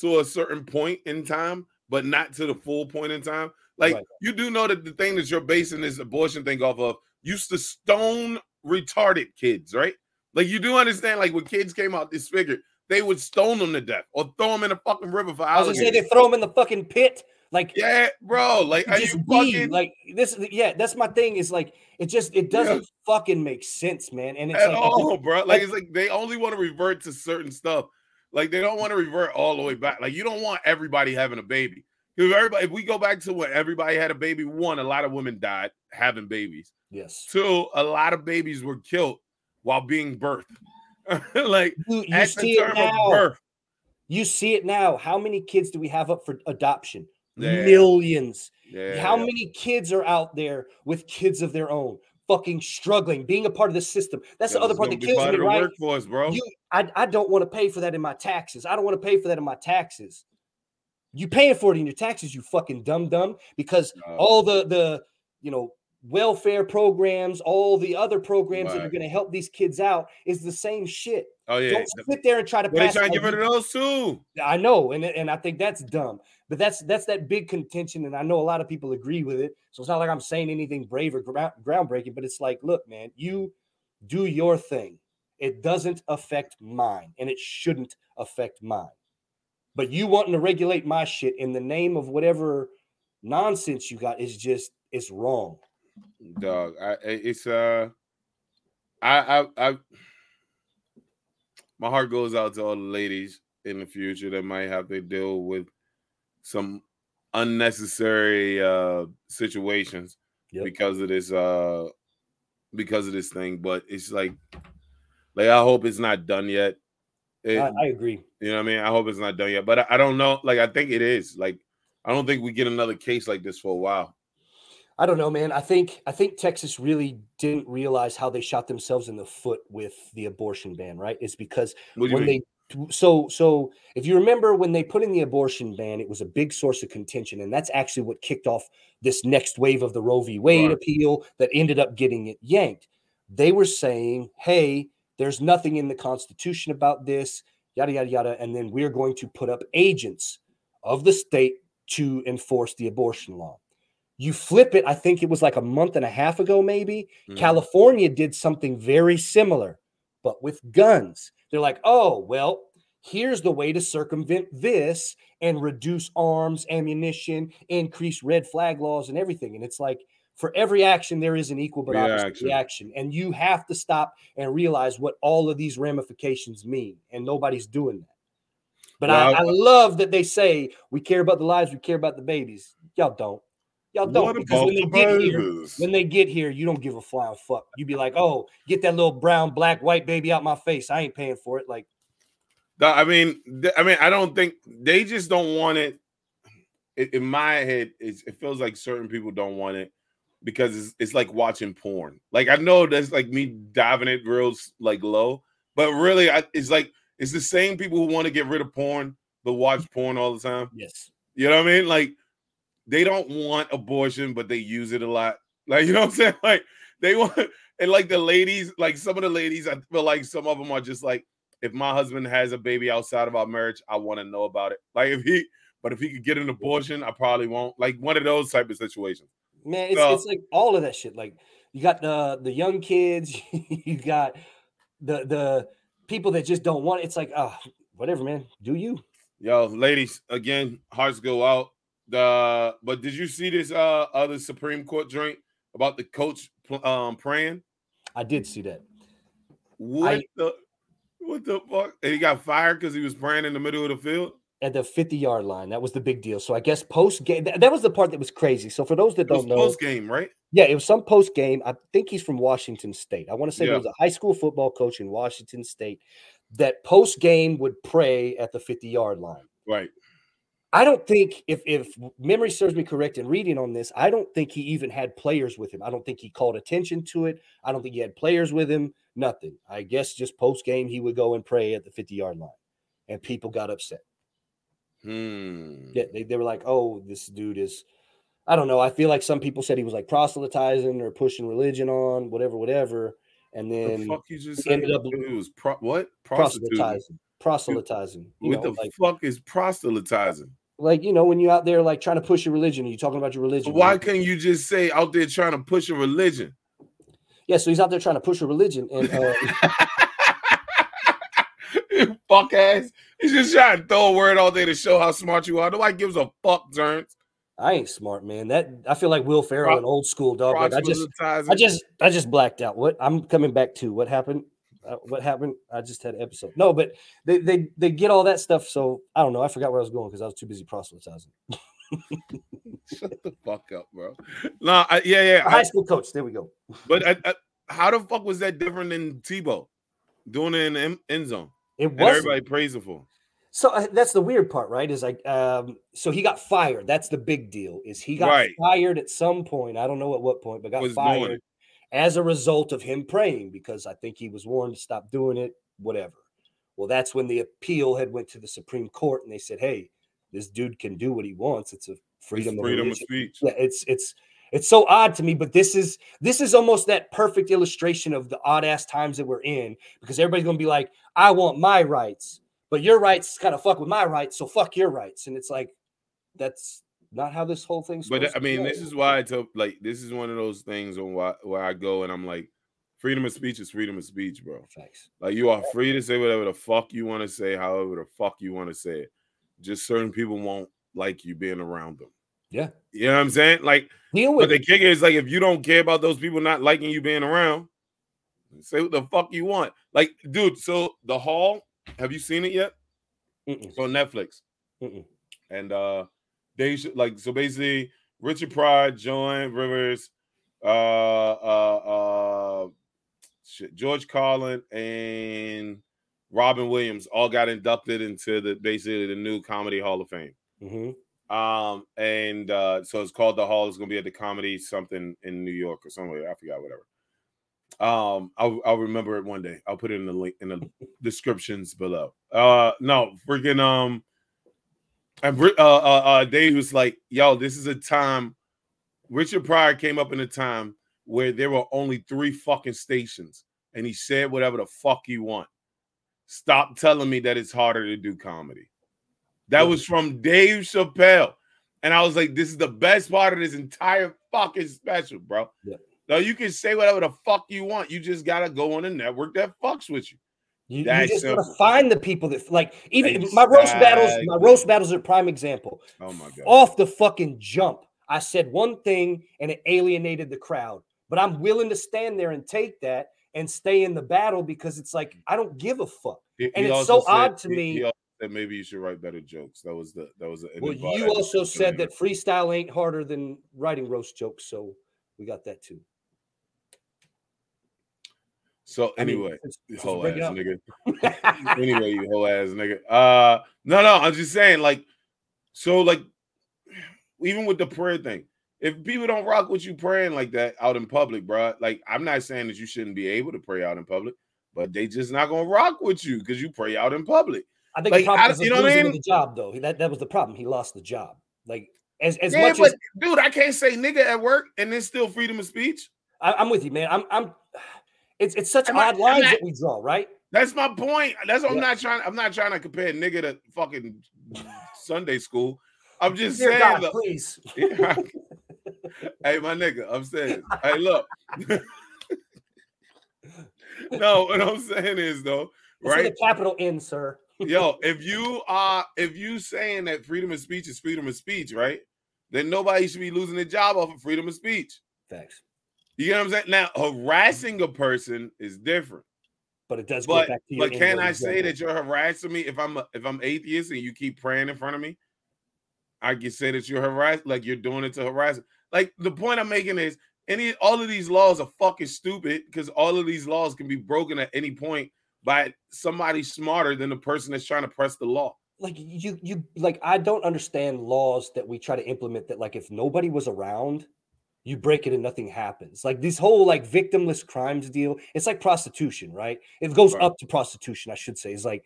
to a certain point in time, but not to the full point in time. Like Right. you do know that the thing that you're basing this abortion thing off of used to stone retarded kids, right? Like you do understand, like when kids came out this figure, they would stone them to death or throw them in a fucking river for I was gonna say they throw them in the fucking pit. Like Yeah, bro. Like, are just you fucking like this. Yeah, that's my thing. Is like it just it doesn't fucking make sense, man. And it's at like, all, bro? Like, like- it's like they only want to revert to certain stuff. Like, they don't want to revert all the way back. Like, you don't want everybody having a baby. If everybody, if we go back to when everybody had a baby, one, a lot of women died having babies. yes, Two, a lot of babies were killed while being birthed. like you, you at see the it now. of birth. You see it now. How many kids do we have up for adoption? Yeah. Millions. Yeah, How many kids are out there with kids of their own, fucking struggling, being a part of the system? That's Yo, the other part that kills part me, right? Workforce, bro. You, I, I don't want to pay for that in my taxes. I don't want to pay for that in my taxes. You paying for it in your taxes, you fucking dumb dumb, because No. all the the you know welfare programs, all the other programs that are going to help these kids out is the same shit. oh yeah. Don't sit there and try to But they pass. trying to get rid of those too. I know, and and I think that's dumb. But that's that's that big contention, and I know a lot of people agree with it. So it's not like I'm saying anything brave or ground, groundbreaking, but it's like, look, man, you do your thing. It doesn't affect mine, and it shouldn't affect mine. But you wanting to regulate my shit in the name of whatever nonsense you got is just it's wrong. Dog, I, it's uh, I, I, I, my heart goes out to all the ladies in the future that might have to deal with some unnecessary uh situations Yep. because of this uh because of this thing. But it's like, like I hope it's not done yet. It- I, I agree. you know what I mean? I hope it's not done yet. But I, I don't know. Like I think it is. Like I don't think we get another case like this for a while. I don't know, man. I think I think Texas really didn't realize how they shot themselves in the foot with the abortion ban, right? It's because What do you when mean? they so so if you remember when they put in the abortion ban, it was a big source of contention, and that's actually what kicked off this next wave of the Roe v. Wade Right. appeal that ended up getting it yanked. They were saying, "Hey, there's nothing in the Constitution about this, yada yada yada," and then we're going to put up agents of the state to enforce the abortion law. You flip it, I think it was like a month and a half ago, maybe. Mhm. California did something very similar, but with guns. They're like, oh, well, here's the way to circumvent this and reduce arms, ammunition, increase red flag laws, and everything. And it's like, for every action, there is an equal but opposite Reaction. reaction. And you have to stop and realize what all of these ramifications mean. And nobody's doing that. But I, Well, I uh, love that they say we care about the lives, we care about the babies. Y'all don't. Y'all don't. Because when they get here, when they get here, you don't give a flying fuck. You be like, oh, get that little brown, black, white baby out my face. I ain't paying for it. Like, I mean, I mean, I don't think they just don't want it. In my head, it feels like certain people don't want it because it's, it's like watching porn. Like I know that's like me diving it real like low, but really, I, it's like it's the same people who want to get rid of porn but watch porn all the time. yes. You know what I mean? Like they don't want abortion, but they use it a lot. Like you know what I'm saying? Like they want and like the ladies, like some of the ladies, I feel like some of them are just like, if my husband has a baby outside of our marriage, I want to know about it. Like if he, but if he could get an abortion, I probably won't. Like one of those type of situations. Man, it's, it's like all of that shit. Like you got the the young kids, you got the the people that just don't want it. It's like, oh, whatever, man. Do you? Yo, ladies, again, hearts go out. The but did you see this uh other Supreme Court joint about the coach um praying? I did see that. What I- the what the fuck? And he got fired because he was praying in the middle of the field. At the 50 yard line, that was the big deal. So I guess post game, that, that was the part that was crazy. So for those that don't know, post game, right? Yeah, it was some post game. I think he's from Washington State. I want to say Yeah. he was a high school football coach in Washington State that post game would pray at the 50 yard line. Right. I don't think if if memory serves me correct in reading on this, I don't think he even had players with him. I don't think he called attention to it. I don't think he had players with him. Nothing. I guess just post game he would go and pray at the 50 yard line. And people got upset. Hmm. Yeah, they, they were like, oh, this dude is, I don't know. I feel like some people said he was like proselytizing or pushing religion on, whatever, whatever. And The then fuck you just ended up it was pro- what proselytizing. Proselytizing. You What know, the like, fuck is proselytizing? like, you know, when you're out there like trying to push your religion, you're talking about your religion. Why you- can't you just say out there trying to push a religion? Yeah, so he's out there trying to push a religion. And uh, fuck ass. He's just trying to throw a word all day to show how smart you are. Nobody gives a fuck, Terrence. I ain't smart, man. That I feel like Will Ferrell and old school dog. Like I just I just I just blacked out. What I'm coming back to. What happened? Uh, what happened? I just had an episode. No, but they they they get all that stuff. So I don't know. I forgot where I was going because I was too busy proselytizing. shut the fuck up, bro. No, I, yeah, yeah. High school coach. There we go. but I, I, how the fuck was that different than Tebow doing it in the end zone It was everybody praising for? so. uh, that's the weird part, right? Is like um. So he got fired. That's the big deal. Is he got Right. fired at some point? I don't know at what point, but got Was fired as a result of him praying because I think he was warned to stop doing it. Whatever. Well, that's when the appeal had went to the Supreme Court and they said, "Hey, this dude can do what he wants. It's a It's freedom, of, of speech. Yeah, it's it's it's so odd to me, but this is this is almost that perfect illustration of the odd ass times that we're in because everybody's gonna be like, I want my rights, but your rights kind of fuck with my rights, so fuck your rights. And it's like that's not how this whole thing's But uh, supposed I mean, this is why I tell like this is one of those things on why where I go and I'm like, freedom of speech is freedom of speech, bro. facts. Like you are free to say whatever the fuck you want to say, however the fuck you want to say it. Just certain people won't like you being around them. Yeah. You know what I'm saying? Like, Deal but the it. kicker is like if you don't care about those people not liking you being around, Say what the fuck you want. Like, dude, so the hall, have you seen it yet? It's on Netflix. Mm-mm. And uh they should like so basically Richard Pryor, Joan Rivers, uh uh uh shit, George Carlin and Robin Williams all got inducted into the basically the new comedy hall of fame. hmm Um, and uh, so it's called the Hall. It's gonna be at the comedy something in New York or somewhere. I forgot whatever. Um, I'll, I'll remember it one day. I'll put it in the link in the descriptions below. Uh, no, freaking um, and uh, uh, uh, Dave was like, "Yo, this is a time." Richard Pryor came up in a time where there were only three fucking stations, and he said whatever the fuck you want. Stop telling me that it's harder to do comedy. That was from Dave Chappelle. And I was like, this is the best part of this entire fucking special, bro. Yeah. You can say whatever the fuck you want. You just gotta go on a network that fucks with you. You, you just gotta find the people that like even my roast battles. My roast battles are a prime example. Oh my god. Off the fucking jump, I said one thing and it alienated the crowd. But I'm willing to stand there and take that and stay in the battle because it's like I don't give a fuck. He- and he it's so odd to he- me- Said maybe you should write better jokes. That was the that was the Well, you also said that freestyle ain't harder than writing roast jokes, so we got that too. So I mean, anyway, since- you whole ass nigga. anyway, you whole ass nigga. Uh no, no, I'm just saying, like, so like even with the prayer thing, if people don't rock with you praying like that out in public, bro, like I'm not saying that you shouldn't be able to pray out in public, but they just not gonna rock with you because you pray out in public. I think Like, the problem I- you know what I mean? the job though. That that was the problem. He lost the job. Like as as yeah, much but as dude, I can't say nigga at work and then still freedom of speech. I, I'm with you, man. I'm I'm. It's it's such I'm odd lines not- that we draw, right? That's my point. That's what I'm not trying. I'm not trying to compare nigga to fucking Sunday school. I'm just Dear saying. God, look- please. Yeah. hey, my nigga, I'm saying. Hey, look. no, what I'm saying is though, It's right? capital N, sir. Yo, if you are, if you saying that freedom of speech is freedom of speech, right? Then nobody should be losing their job off of freedom of speech. Thanks. You get what I'm saying? Now, harassing a person is different. But it does go But back to but can I say that you're harassing me if I'm a, if I'm atheist and you keep praying in front of me? I can say that you're harassed, like you're doing it to harass. Like the point I'm making is any all of these laws are fucking stupid because all of these laws can be broken at any point by somebody smarter than the person that's trying to press the law. like you you like I don't understand laws that we try to implement that like if nobody was around, you break it and nothing happens. Like this whole like victimless crimes deal, it's like prostitution, right? It goes Right. up to prostitution, I should say. It's like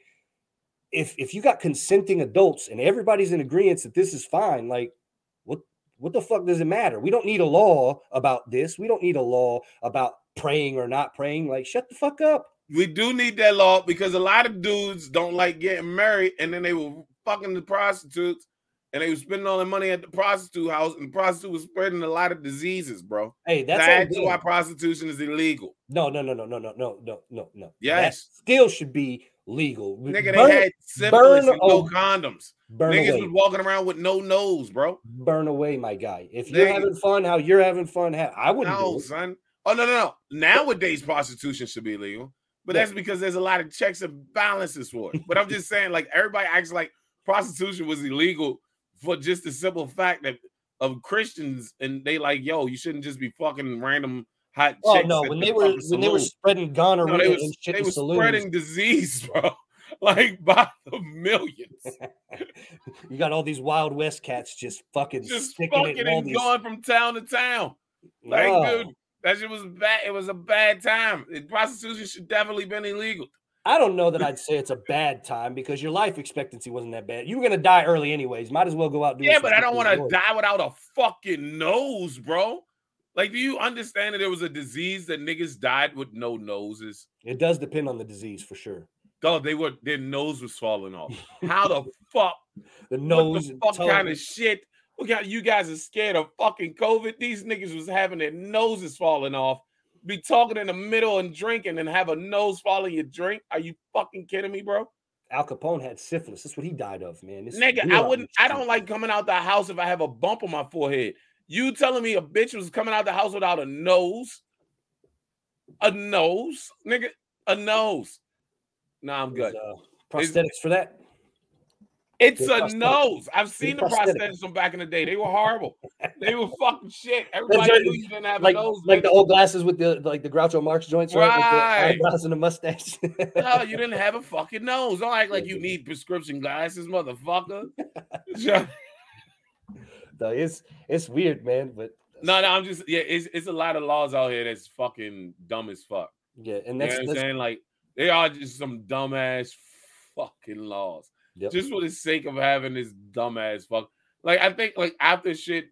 if if you got consenting adults and everybody's in agreement that this is fine, like what what the fuck does it matter? We don't need a law about this. We don't need a law about praying or not praying. Like shut the fuck up. We do need that law because a lot of dudes don't like getting married and then they were fucking the prostitutes and they were spending all their money at the prostitute house and the prostitute was spreading a lot of diseases, bro. Hey, that's, That's, why prostitution is illegal. No, no, no, no, no, no, no, no, no, no. That Yes. still should be legal. Nigga, burn, they had syphilis and no a- condoms. burn Niggas away, was walking around with no nose, bro. burn away, my guy. If you're Nigga. having fun, how you're having fun, I wouldn't No, son. Oh no, no, no. Nowadays prostitution should be illegal, but Yeah. that's because there's a lot of checks and balances for it. But I'm just saying, like everybody acts like prostitution was illegal for just the simple fact that of Christians, and they like, yo, you shouldn't just be fucking random hot Oh no, when they were fucking when they were spreading gonorrhea No, they was, and shit they was spreading disease, bro, like by the millions. you got all these Wild West cats just fucking just sticking fucking it and these. going from town to town. Like, No. dude, that shit was bad. It was a bad time. Prostitution should definitely been illegal. I don't know that I'd say it's a bad time because your life expectancy wasn't that bad. You were gonna die early anyways. Might as well go out Yeah, but I don't want to die without a fucking nose, bro. Like, do you understand that there was a disease that niggas died with no noses? It does depend on the disease for sure. Dog, they were their nose was falling off. How the fuck? The What nose, the and fuck kind of shit? Look how you guys are scared of fucking COVID. These niggas was having their noses falling off. Be talking in the middle and drinking and have a nose fall in your drink. Are you fucking kidding me, bro? Al Capone had syphilis. That's what he died of, man. It's Nigga, I wouldn't. I don't like coming out the house if I have a bump on my forehead. You telling me a bitch was coming out the house without a nose? A nose, nigga. A nose. Nah, I'm good. Uh, prosthetics for that. It's a nose. I've seen the prosthetics from back in the day. They were horrible. they were fucking shit. Everybody right. knew you didn't have Like a nose. like the old glasses with the like the Groucho Marx joints, right? With the eyebrows and the mustache. No, you didn't have a fucking nose. Don't act like you need prescription glasses, motherfucker. no, it's it's weird, man. But no, no, I'm just yeah. It's it's a lot of laws out here that's fucking dumb as fuck. yeah, and You know that's, what I'm that's saying? Like they are just some dumbass fucking laws. Yep. Just for the sake of having this dumbass fuck. Like I think like after shit,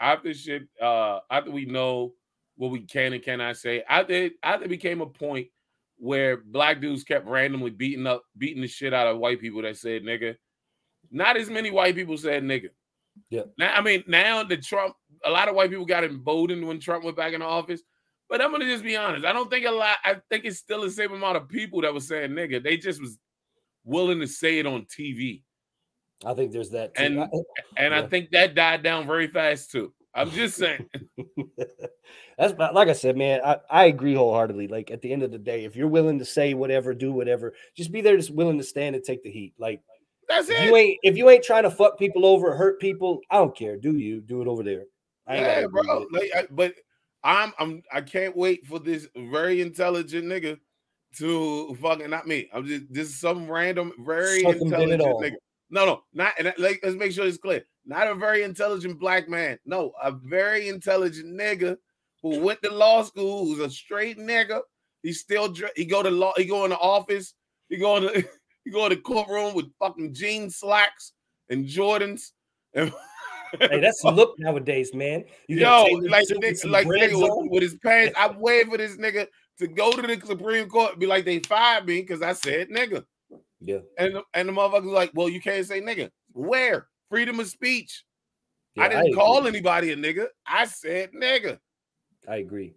after shit, uh, after we know what we can and cannot say, after after it became a point where black dudes kept randomly beating up, beating the shit out of white people that said nigga. Not as many white people said nigga. Yeah. Now I mean now the Trump, a lot of white people got emboldened when Trump went back in the office. But I'm gonna just be honest. I don't think a lot. I think it's still the same amount of people that was saying nigga. They just was willing to say it on TV, I think there's that. Too. And- I- oh, and I think that died down very fast too. I'm just saying. That's like I said, man. I, I agree wholeheartedly. Like at the end of the day, if you're willing to say whatever, do whatever, just be there, just willing to stand and take the heat. Like That's if it. you ain't if you ain't trying to fuck people over, hurt people, I don't care. Do you do it over there? I Yeah, bro. Like, I- but I'm I'm I can't wait for this very intelligent nigga to fucking not me. I'm just this is some random very intelligent nigga. No, no, not and like let's make sure it's clear. Not a very intelligent black man. No, a very intelligent nigga who went to law school, who's a straight nigga. He still he go to law, he go in the office, he go in the he go in the courtroom with fucking jean slacks and Jordans and Hey, that's look nowadays, man. You Yo, like nigga, like nigga with, with his pants. I'm waiting for this nigga to go to the Supreme Court and be like, they fired me because I said nigga. Yeah, And the, and the motherfucker's like, well, you can't say nigga. Where? Freedom of speech. yeah, I didn't call anybody a nigga. I said nigga. I agree.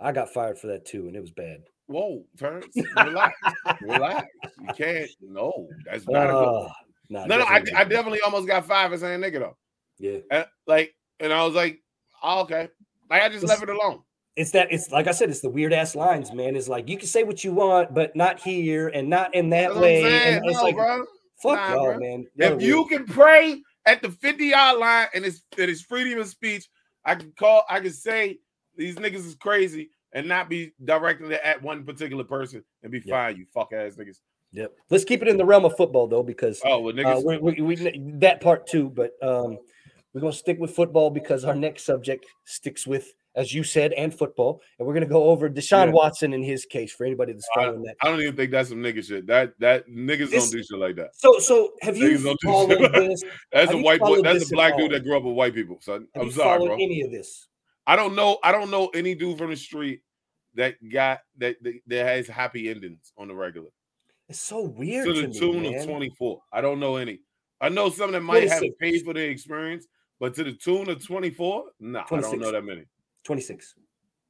I got fired for that too, and it was bad. Whoa, Terrence, relax, relax. You can't. No, that's not a good. Uh, nah, No, no, I, definitely I definitely almost got fired for saying nigga though. yeah. And, like, and I was like, oh, okay. Like I just It's- left it alone. It's that it's like I said, it's the weird ass lines, man. It's like you can say what you want, but not here and not in that way. And it's No, like bro. fuck Nah, y'all, bro. man. If you weird. can pray at the 50 yard line and it's it is freedom of speech, I can call, I can say these niggas is crazy and not be directing it at one particular person and be Yeah. fine, you fuck ass niggas. Yep. Let's keep it in the realm of football though, because Oh, well, uh, niggas. we, we, we that part too. But um, we're gonna stick with football because our next subject sticks with, as you said, and football, and we're gonna go over Deshaun Yeah. Watson in his case for anybody that's following that. I don't even think that's some nigga shit. That that niggas This- don't do shit like that. So, so have you Niggas don't followed this? That's Have a white boy. That's a black all? dude that grew up with white people, son. Have I'm sorry, bro. any of this? I don't know. I don't know any dude from the street that got that that, that has happy endings on the regular. It's so weird to to, the me, tune man. of 24. I don't know any. I know some that might have 26. paid for the experience, but to the tune of 24, nah, I don't know that many. 26.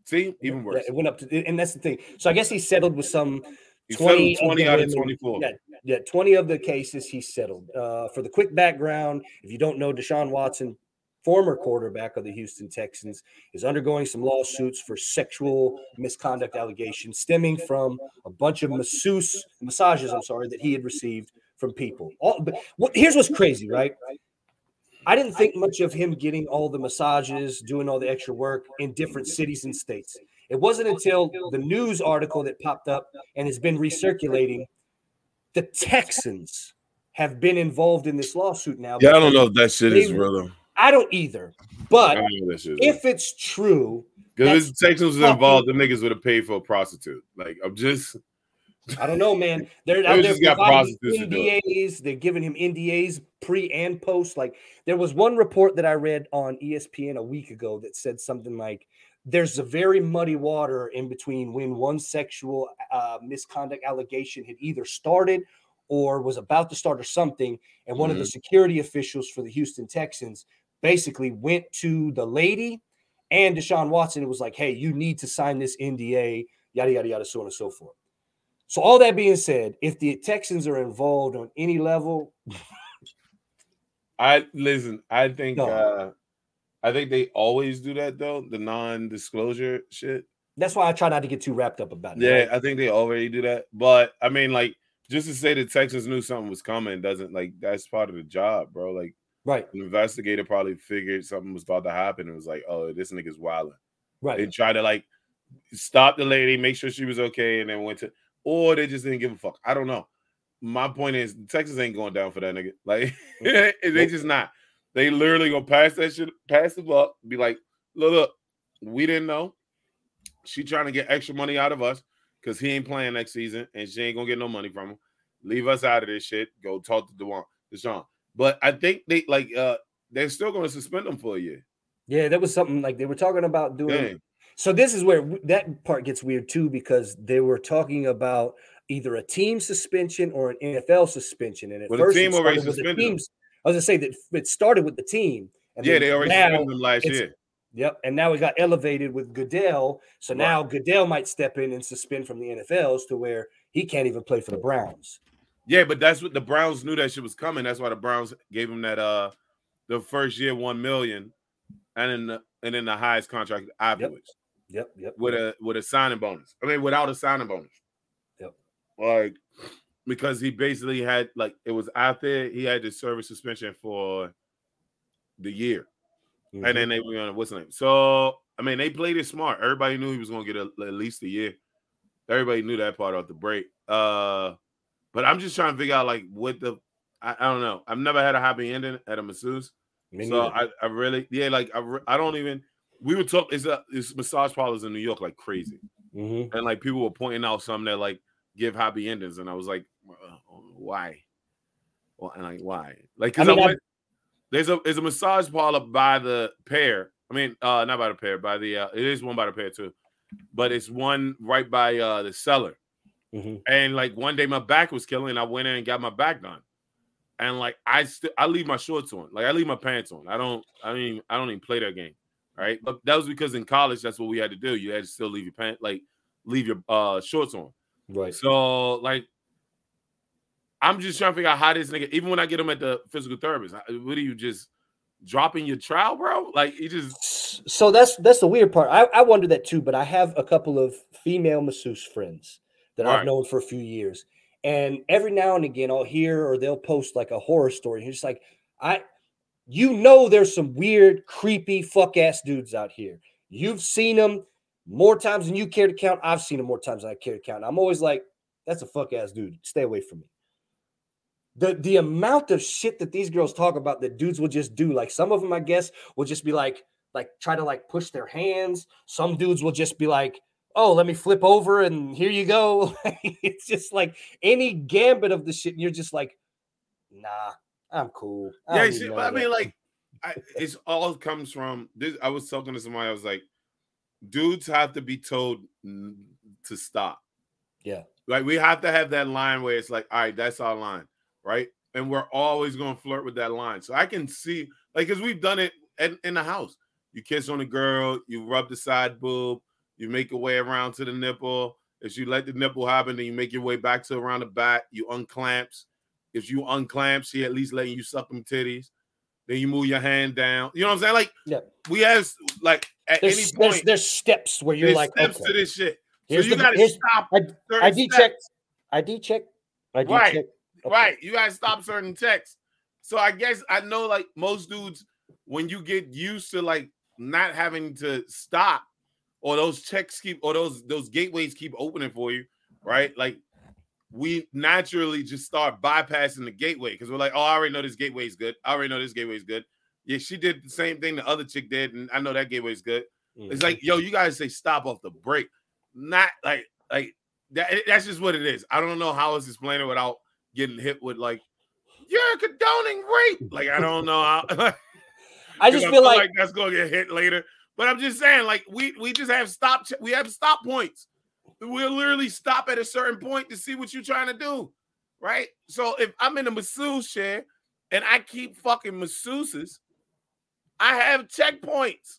See, even Yeah, worse. it went up to, and that's the thing. So I guess he settled with some He 20 of 20 the out of 24. Yeah, yeah, 20 of the cases he settled. Uh, for the quick background, if you don't know, Deshaun Watson, former quarterback of the Houston Texans, is undergoing some lawsuits for sexual misconduct allegations stemming from a bunch of masseuse massages, I'm sorry, that he had received from people. All, but what, here's what's crazy, right? I didn't think much of him getting all the massages, doing all the extra work in different cities and states. It wasn't until the news article that popped up and has been recirculating. The Texans have been involved in this lawsuit now. Yeah, I don't know if that shit is They- real. I don't either. But don't if that shit is if it's true, because if Texans was involved, the niggas would have paid for a prostitute. Like I'm just I don't know, man. They're They out there just got providing prostitutes to do it. NDAs. They're giving him NDAs pre and post. Like there was one report that I read on ESPN a week ago that said something like, "There's a very muddy water in between when one sexual uh, misconduct allegation had either started or was about to start or something." And one of Mm-hmm. the security officials for the Houston Texans basically went to the lady and Deshaun Watson. It was like, "Hey, you need to sign this NDA." Yada yada yada, so on and so forth. So all that being said, if the Texans are involved on any level, I listen. I think No. uh I think they always do that though, the non-disclosure shit. That's why I try not to get too wrapped up about it. Yeah, right? I think they already do that. But I mean, like, just to say the Texans knew something was coming doesn't like that's part of the job, bro. Like, right, an investigator probably figured something was about to happen and was like, "Oh, this nigga's wilding." right. They tried to like stop the lady, make sure she was okay, and then went to, or they just didn't give a fuck. I don't know. My point is, Texas ain't going down for that nigga. Like, they just not. They literally gonna pass that shit, pass the buck, be like, look, look, we didn't know. She trying to get extra money out of us because he ain't playing next season, and she ain't gonna get no money from him. Leave us out of this shit. Go talk to Dewan, Deshaun. But I think they like uh they're still gonna suspend him for a year. Yeah, that was something like they were talking about doing. Dang. So this is where that part gets weird too, because they were talking about either a team suspension or an NFL suspension. And at Well, the first, it team already with the teams. I was gonna say that it started with the team. And Yeah, they already suspended him last year. Yep, and now it got elevated with Goodell. So Right. now Goodell might step in and suspend from the NFLs to where he can't even play for the Browns. Yeah, but that's what the Browns knew that shit was coming. That's why the Browns gave him that uh the first year one million, and then the, and then the highest contract afterwards Yep, yep. Yep. With a with a signing bonus. I mean, without a signing bonus. Yep. Like because he basically had like it was out there. he had the service suspension for the year, Mhm. and then they were on what's the name. So I mean, they played it smart. Everybody knew he was going to get a, at least a year. Everybody knew that part off the break. Uh, but I'm just trying to figure out like what the I, I don't know. I've never had a happy ending at a masseuse. Me so. I, I really yeah like I, I don't even we were talking it's a it's massage parlors in New York like crazy Mhm. and like people were pointing out some that like give happy endings and I was like uh, why well and like why like because I mean, I- went there's a there's a massage parlor by the pair I mean uh not by the pair by the uh it is one by the pair too but it's one right by uh the cellar Mhm. and like one day my back was killing. I went in and got my back done. And like I still I leave my shorts on. Like I leave my pants on. I don't I don't even I don't even play that game. Right. But that was because in college that's what we had to do. You had to still leave your pants like leave your uh shorts on. Right. So like I'm just trying to figure out how this nigga, even when I get him at the physical therapist, what are you just dropping your trowel, bro? Like you just So that's that's the weird part. I, I wonder that too, but I have a couple of female masseuse friends that I've Right. known for a few years. And every now and again I'll hear or they'll post like a horror story. It's just like, I you know there's some weird, creepy, fuck ass dudes out here. You've seen them more times than you care to count. I've seen them more times than I care to count. I'm always like, that's a fuck ass dude. Stay away from me. The the amount of shit that these girls talk about that dudes will just do, like some of them, I guess, will just be like, like try to like push their hands. Some dudes will just be like, oh, let me flip over and here you go. it's just like any gambit of the shit. And you're just like, nah, I'm cool. I yeah, need but I mean, like, I, it's all comes from this. I was talking to somebody. I was like, dudes have to be told to stop. Yeah. like we have to have that line where it's like, all right, that's our line, right? And we're always going to flirt with that line. So I can see, like, because we've done it in, in the house. You kiss on the girl, you rub the side boob, you make your way around to the nipple. If you let the nipple happen, then you make your way back to around the back. You unclamps. If you unclamp, she at least letting you suck them titties. Then you move your hand down. You know what I'm saying? Like, Yeah. we have like at there's, any point there's steps where you're like, steps okay, to this shit. So you the- got to stop. I- ID steps. check, ID check, ID Right. check. Okay. Right. You gotta stop certain texts. So I guess I know like most dudes, when you get used to like not having to stop or those checks keep or those those gateways keep opening for you, right? Like we naturally just start bypassing the gateway because we're like, oh, I already know this gateway is good. I already know this gateway is good. Yeah, she did the same thing the other chick did, and I know that gateway is good. It's Mhm. like, yo, you guys say stop off the break, not like like that. That's just what it is. I don't know how else to explain it without getting hit with like you're condoning rape. Like I don't know how. I just feel like, that's gonna get hit later. But I'm just saying, like we we just have stop. We have stop points. We'll literally stop at a certain point to see what you're trying to do, right? So if I'm in a masseuse chair and I keep fucking masseuses, I have checkpoints.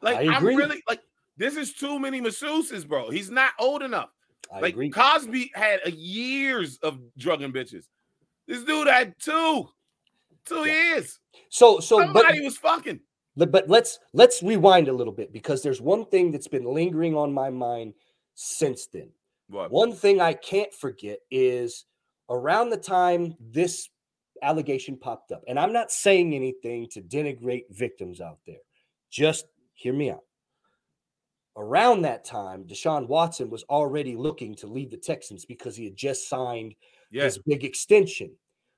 Like I'm really like this is too many masseuses, bro. He's not old enough. I like agree. Cosby had a years of drugging bitches. This dude had two, two years. So, so, but Somebody was fucking. But, but let's let's rewind a little bit because there's one thing that's been lingering on my mind since then. What? One thing I can't forget is around the time this allegation popped up, and I'm not saying anything to denigrate victims out there. Just hear me out. Around that time, Deshaun Watson was already looking to leave the Texans because he had just signed Yeah, his big extension,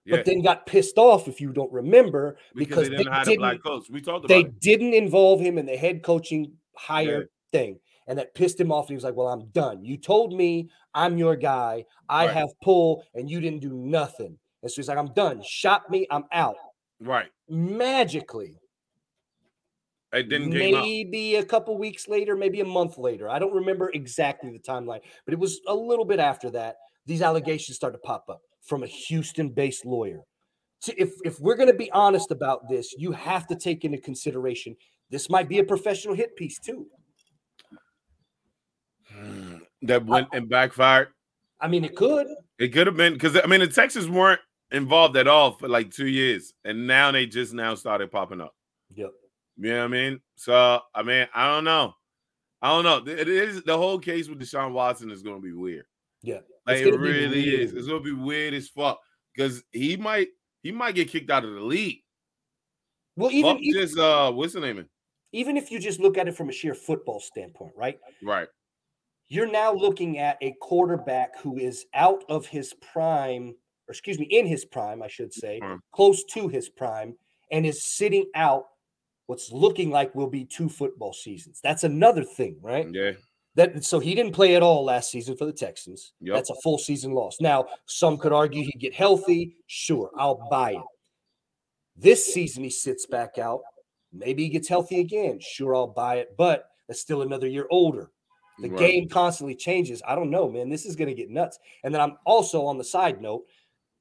yeah. but then got pissed off, if you don't remember, because, because they didn't hire the black coach. We talked about they it. didn't involve him in the head coaching hire thing. And that pissed him off. And he was like, Well, I'm done. You told me I'm your guy. I Right. have pull, and you didn't do nothing. And so he's like, I'm done. Shot me. I'm out. Right. Magically, It didn't maybe a couple weeks later, maybe a month later. I don't remember exactly the timeline, but it was a little bit after that. These allegations start to pop up from a Houston-based lawyer. So if if we're going to be honest about this, you have to take into consideration this might be a professional hit piece too. That went and backfired. I mean, it could. It could have been because I mean the Texans weren't involved at all for like two years, and now they just now started popping up. Yep. You know what I mean? So I mean, I don't know. I don't know. It is the whole case with Deshaun Watson is going to be weird. Yeah. Like it gonna really is. It's going to be weird as fuck because he might he might get kicked out of the league. Well, Even even even, just uh, what's the name? even if you just look at it from a sheer football standpoint, right? Right. You're now looking at a quarterback who is out of his prime, or excuse me, in his prime, I should say, Prime. close to his prime, and is sitting out what's looking like will be two football seasons. That's another thing, right? Yeah. That so he didn't play at all last season for the Texans. Yep. That's a full season loss. Now, some could argue he'd get healthy. Sure, I'll buy it. This season he sits back out. Maybe he gets healthy again. Sure, I'll buy it, but that's still another year older. The Right. game constantly changes. I don't know, man. This is going to get nuts. And then I'm also on the side note,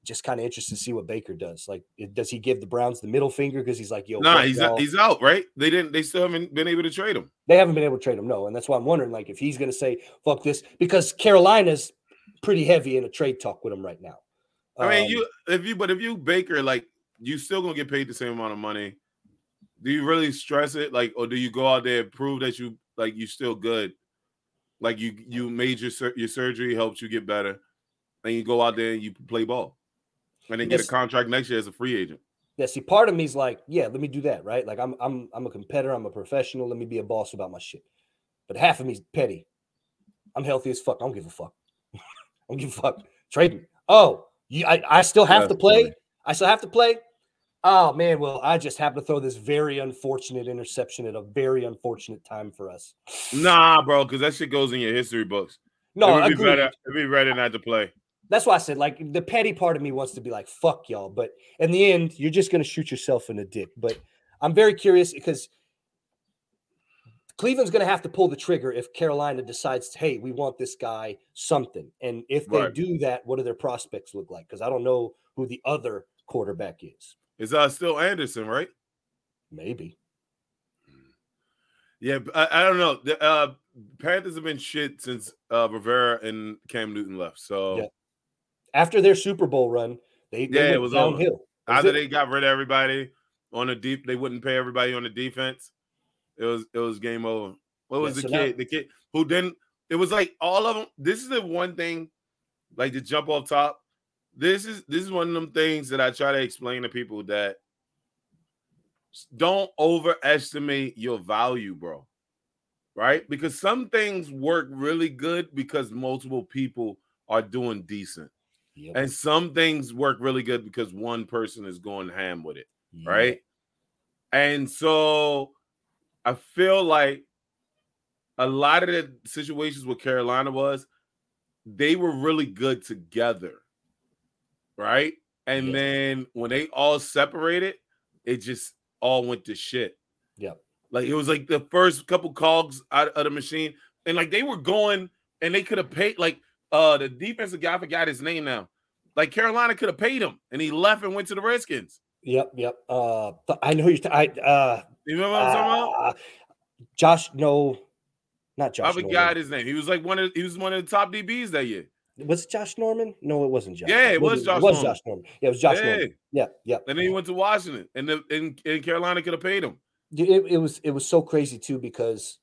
just kind of interested to see what Baker does. Like, does he give the Browns the middle finger because he's like, yo, Nah, he's y'all. he's out, right? They didn't. They still haven't been able to trade him. They haven't been able to trade him, no. And that's why I'm wondering, like, if he's going to say, fuck this, because Carolina's pretty heavy in a trade talk with him right now. I mean, Um, you if you but if you Baker, like you still gonna get paid the same amount of money. Do you really stress it, like, or do you go out there and prove that you like you still good? Like you you made your your surgery helped you get better, and you go out there and you play ball, and then get Yes. a contract next year as a free agent. Yeah, see, part of me's like, yeah, let me do that, right? Like, I'm, I'm, I'm a competitor, I'm a professional. Let me be a boss about my shit. But half of me's petty. I'm healthy as fuck. I don't give a fuck. I don't give a fuck. Trade me. Oh, you, I, I still have to play. funny. I still have to play. Oh man, well, I just happened to throw this very unfortunate interception at a very unfortunate time for us. Nah, bro, because that shit goes in your history books. No, it would be agreed. better. It'd be better not to play. That's why I said, like, the petty part of me wants to be like, fuck y'all. But in the end, you're just going to shoot yourself in the dick. But I'm very curious because Cleveland's going to have to pull the trigger if Carolina decides, hey, we want this guy something. And if they Right. do that, what do their prospects look like? Because I don't know who the other quarterback is. It's uh still Anderson, right? Maybe. Yeah, I, I don't know. The uh Panthers have been shit since uh Rivera and Cam Newton left. So Yeah. After their Super Bowl run, they, they Yeah, it was downhill. Either it. they got rid of everybody on the deep, they wouldn't pay everybody on the defense. It was it was game over. What was Yeah, the so now- kid? the kid who didn't. It was like all of them. This is the one thing, like to jump off top. This is this is one of them things that I try to explain to people that don't overestimate your value, bro. Right? Because some things work really good because multiple people are doing decent. Yep. And some things work really good because one person is going ham with it, Yep. right? And so I feel like a lot of the situations with Carolina was they were really good together, right? And Yes. then when they all separated, it just all went to shit. Yep. Like it was like the first couple cogs out of the machine, and like they were going and they could have paid like uh the defensive guy I forgot his name now. Like Carolina could have paid him, and he left and went to the Redskins. Yep. Yep. Uh, I know you're. T- I uh, You remember what I'm talking about? uh, Josh. No, not Josh. I forgot Norman. his name. He was like one of he was one of the top DBs that year. Was it Josh Norman? No, it wasn't Josh. Yeah, it was Josh It was Norman. Josh Norman. Yeah, it was Josh yeah. Norman. Yeah, yeah. And then he went to Washington, and the, and, and Carolina could have paid him. It, it was it was so crazy too because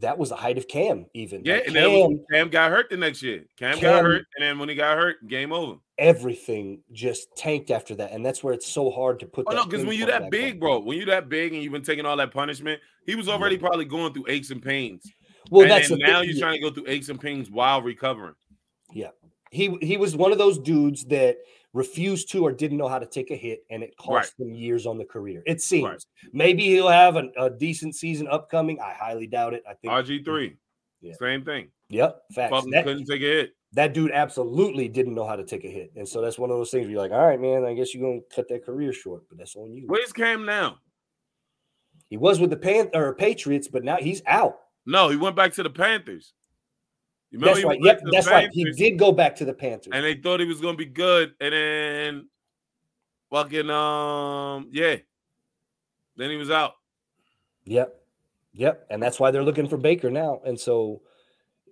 that was the height of Cam. Even Yeah, Like, and then Cam, Cam got hurt the next year. Cam, got hurt, and then when he got hurt, game over. everything just tanked after that, and that's where it's so hard to put. Oh no, because when you're that big, bro, when you're that big and you've been taking all that punishment, he was already probably going through aches and pains. Well, and that's now thing. you're trying to go through aches and pains while recovering. He he was one of those dudes that refused to or didn't know how to take a hit, and it cost him years on the career. It seems maybe he'll have a, a decent season upcoming. I highly doubt it. I think. RG three, Yeah. same thing. Yep, facts. Fucking That, couldn't take a hit. that dude absolutely didn't know how to take a hit, and so that's one of those things. Where you're like, all right, man, I guess you're gonna cut that career short, but that's on you. Where's Cam now? He was with the Pan or Patriots, but now he's out. No, he went back to the Panthers. Remember That's right. Yep, to the that's right. He did go back to the Panthers. and they thought he was gonna be good, and then fucking um yeah, then he was out. Yep. Yep. And that's why they're looking for Baker now. And so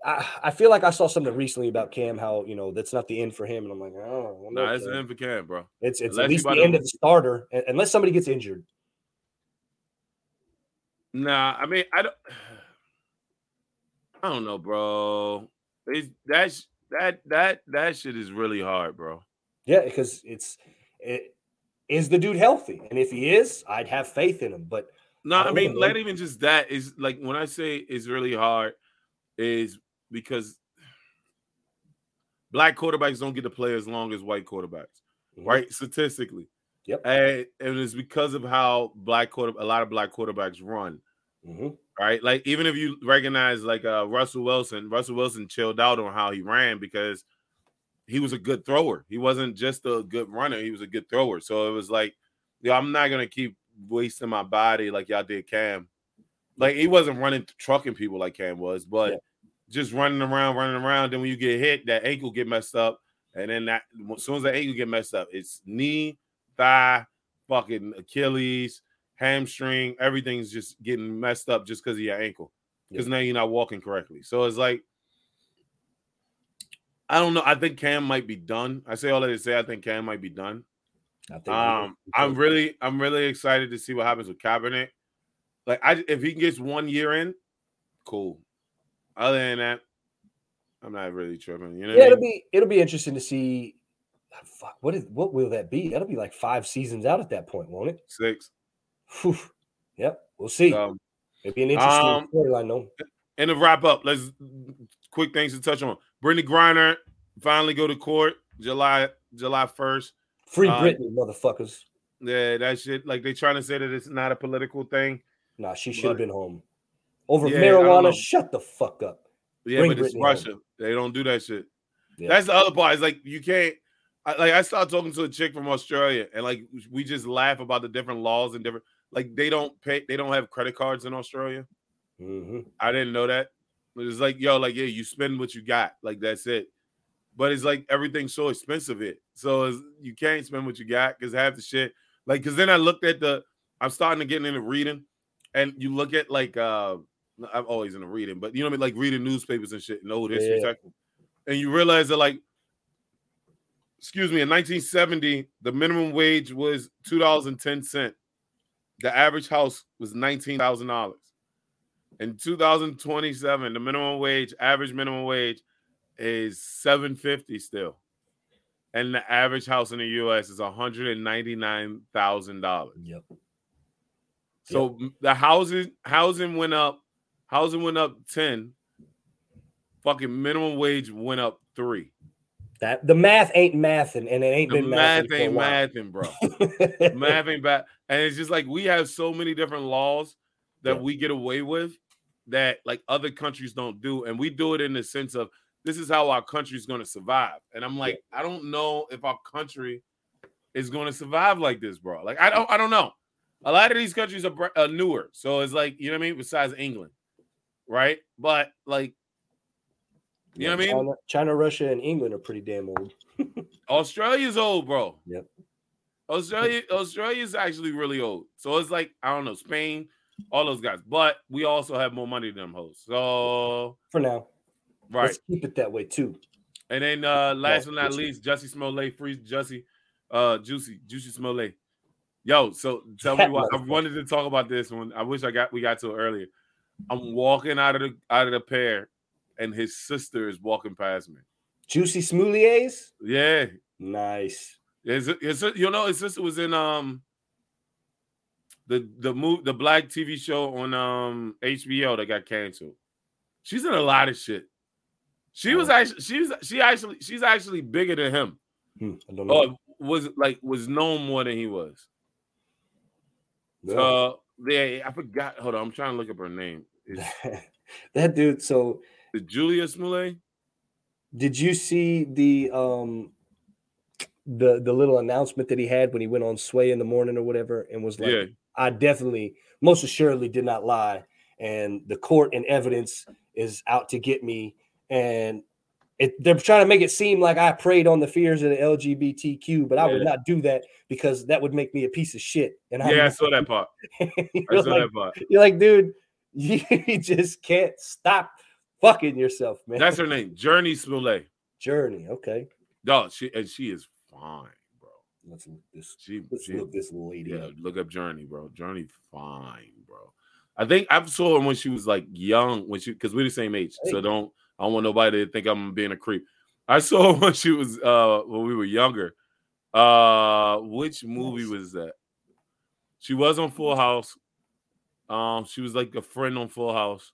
I, I feel like I saw something recently about Cam, how, you know, that's not the end for him. And I'm like, oh, Nah, it's an end for Cam, bro. it's, it's unless at least the to- end of the starter, unless somebody gets injured. Nah, I mean, I don't. I don't know, bro. It's that's that that that shit is really hard, bro. Yeah. Because it's, it, is the dude healthy? And if he is, I'd have faith in him. But No, I I, mean, not even just that is like when I say it's really hard, is because black quarterbacks don't get to play as long as white quarterbacks, Mhm. right? Statistically, Yep. and, and it's because of how black quarter a lot of black quarterbacks run, Mhm. right? Like even if you recognize like uh Russell Wilson, Russell Wilson chilled out on how he ran because he was a good thrower. He wasn't just a good runner, he was a good thrower. So it was like, yo, I'm not gonna keep wasting my body like y'all did Cam. Like he wasn't running trucking people like Cam was, but Yeah. just running around, running around. Then when you get hit, that ankle get messed up, and then that as soon as that ankle get messed up, it's knee, thigh, fucking Achilles, hamstring, everything's just getting messed up just because of your ankle. Because now you're not walking correctly. So it's like, I don't know. I think Cam might be done. I say all that to say I think Cam might be done. I think Um, I'm really, I'm really excited to see what happens with Kaepernick. Like, I if he gets one year in, cool. Other than that, I'm not really tripping. You know, yeah, it'll mean? be it'll be interesting to see. Fuck, what is what will that be? That'll be like five seasons out at that point, won't it? six. Whew. Yep, we'll see. Um, It'll be an interesting um, storyline, though. and to wrap up, let's quick things to touch on. Brittney Griner finally go to court July July first. Free uh, Brittney, motherfuckers. Yeah, that shit. Like they trying to say that it's not a political thing. Nah, she should have been home. Over Yeah, I don't know. marijuana, shut the fuck up. Yeah, Bring but it's Brittney home. Russia. They don't do that shit. Yeah. That's the other part. It's like you can't. I, like I started talking to a chick from Australia, and like we just laugh about the different laws and different. Like they don't pay. They don't have credit cards in Australia. hmm I didn't know that. But It's like yo, like yeah, you spend what you got. Like that's it. But it's like everything's so expensive. It so you can't spend what you got because half the shit. Like because then I looked at the. I'm starting to get into reading, and you look at like uh I'm always into reading, but you know what I mean, like reading newspapers and shit and old history Yeah. and you realize that like, excuse me, in 1970 the minimum wage was two dollars and ten cent. The average house was nineteen thousand dollars. In 2027, the minimum wage, average minimum wage, is 750 still, and the average house in the U.S. is 199 thousand dollars. Yep. So m- the housing housing went up, housing went up 10. Fucking minimum wage went up three. That the math ain't mathing, and it ain't The been math mathing for a ain't mathing, bro. math ain't bad. And it's just like we have so many different laws that Yeah. we get away with that like other countries don't do. And we do it in the sense of this is how our country's going to survive. And I'm like, I don't know if our country is going to survive like this, bro. Like, I don't, I don't know. A lot of these countries are, are uh, newer. So it's like, you know what I mean? Besides England, right? But like, you know what I mean? China, China, Russia, and England are pretty damn old. Australia's old, bro. Yep. Australia, Australia's actually really old. So it's like I don't know Spain, all those guys. But we also have more money than them hoes. So For now, right. let's keep it that way too. And then uh last but not least, Jussie Smollett, free Jussie, uh Juicy, Juicy Smollett. Yo, so tell me why I wanted to talk about this one. I wish I got we got to it earlier. I'm walking out of the out of the pair, and his sister is walking past me. Juicy Smollett's? Yeah, Nice. His, his, you know, his sister was in um the the move the black TV show on um HBO that got canceled. She's in a lot of shit. She was actually she's she actually she's actually bigger than him. Hmm, I don't know. Or was like was known more than he was. Yeah. Uh yeah, I forgot. Hold on, I'm trying to look up her name. That dude. So it Julia Smollett? did you see the um the the little announcement that he had when he went on Sway in the morning or whatever and was like, Yeah. I definitely most assuredly did not lie. And the court and evidence is out to get me. And it, they're trying to make it seem like I preyed on the fears of the LGBTQ, but I would not do that because that would make me a piece of shit. And Yeah, I not. saw that part. I saw like, that part. you're like, dude, you just can't stop fucking yourself, man. That's her name, Journey Smollett. journey. Okay. Dog, she and she is fine, bro. Let's look this. She, Let's she look this lady Yeah, up. look up Journey, bro. Journey, fine, bro. I think I saw her when she was like young, when she because we're the same age. So don't I don't want nobody to think I'm being a creep. I saw her when she was uh when we were younger. Uh which movie was that? She was on Full House. Um, she was like a friend on Full House.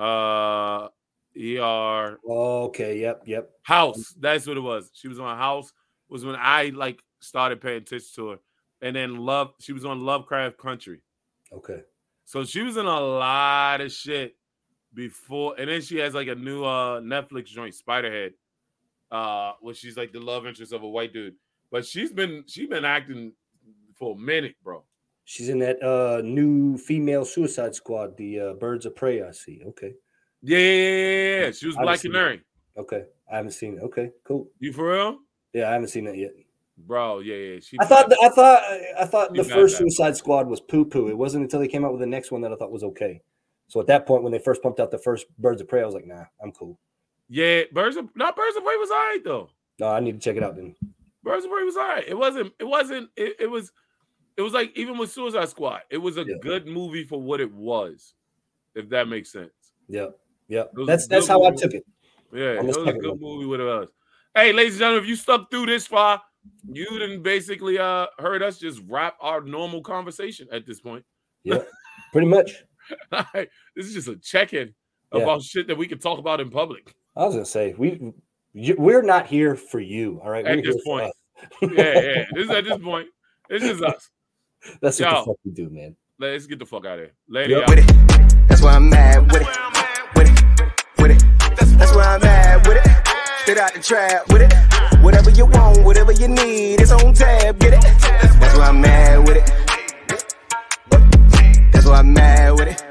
Uh ER Okay. Yep. Yep. House. That's what it was. She was on House. Was when I like started paying attention to her, and then Love. She was on Lovecraft Country. Okay. So she was in a lot of shit before, and then she has like a new uh Netflix joint, Spiderhead, uh, where she's like the love interest of a white dude. But she's been she's been acting for a minute, bro. She's in that uh new female Suicide Squad, the uh, Birds of Prey. I see. Okay. Yeah, yeah, yeah, yeah. She was Black Canary. Okay. I haven't seen it. Okay. Cool. You for real, Yeah, I haven't seen that yet. bro? Yeah, yeah. She I thought. I thought. I thought the first that. Suicide Squad was poo poo. It wasn't until they came out with the next one that I thought was okay. So at that point, when they first pumped out the first Birds of Prey, I was like, Nah, I'm cool. yeah, Birds of not Birds of Prey was all right though. No, I need to check it out then. Birds of Prey was all right. It wasn't. It wasn't. It, it was. It was like even with Suicide Squad, it was a Yeah. good movie for what it was, if that makes sense. Yeah, a That's that's how I took it. Yeah, it was a good movie with us. Hey, ladies and gentlemen, if you stuck through this far, you didn't basically uh heard us just wrap our normal conversation at this point. Yeah. Pretty much. this is just a check-in Yeah. about shit that we can talk about in public. I was gonna say we you, we're not here for you. All right. At We're this point. Yeah, yeah. This is at this point. This is us. That's what Yo. the fuck we do, man. Let's get the fuck out of here. Lady Yep. with it. That's why I'm mad with it. With it. With it. That's why I'm mad with it. Straight out the trap with it. Whatever you want, whatever you need, it's on tab. Get it. That's why I'm mad with it. That's why I'm mad with it.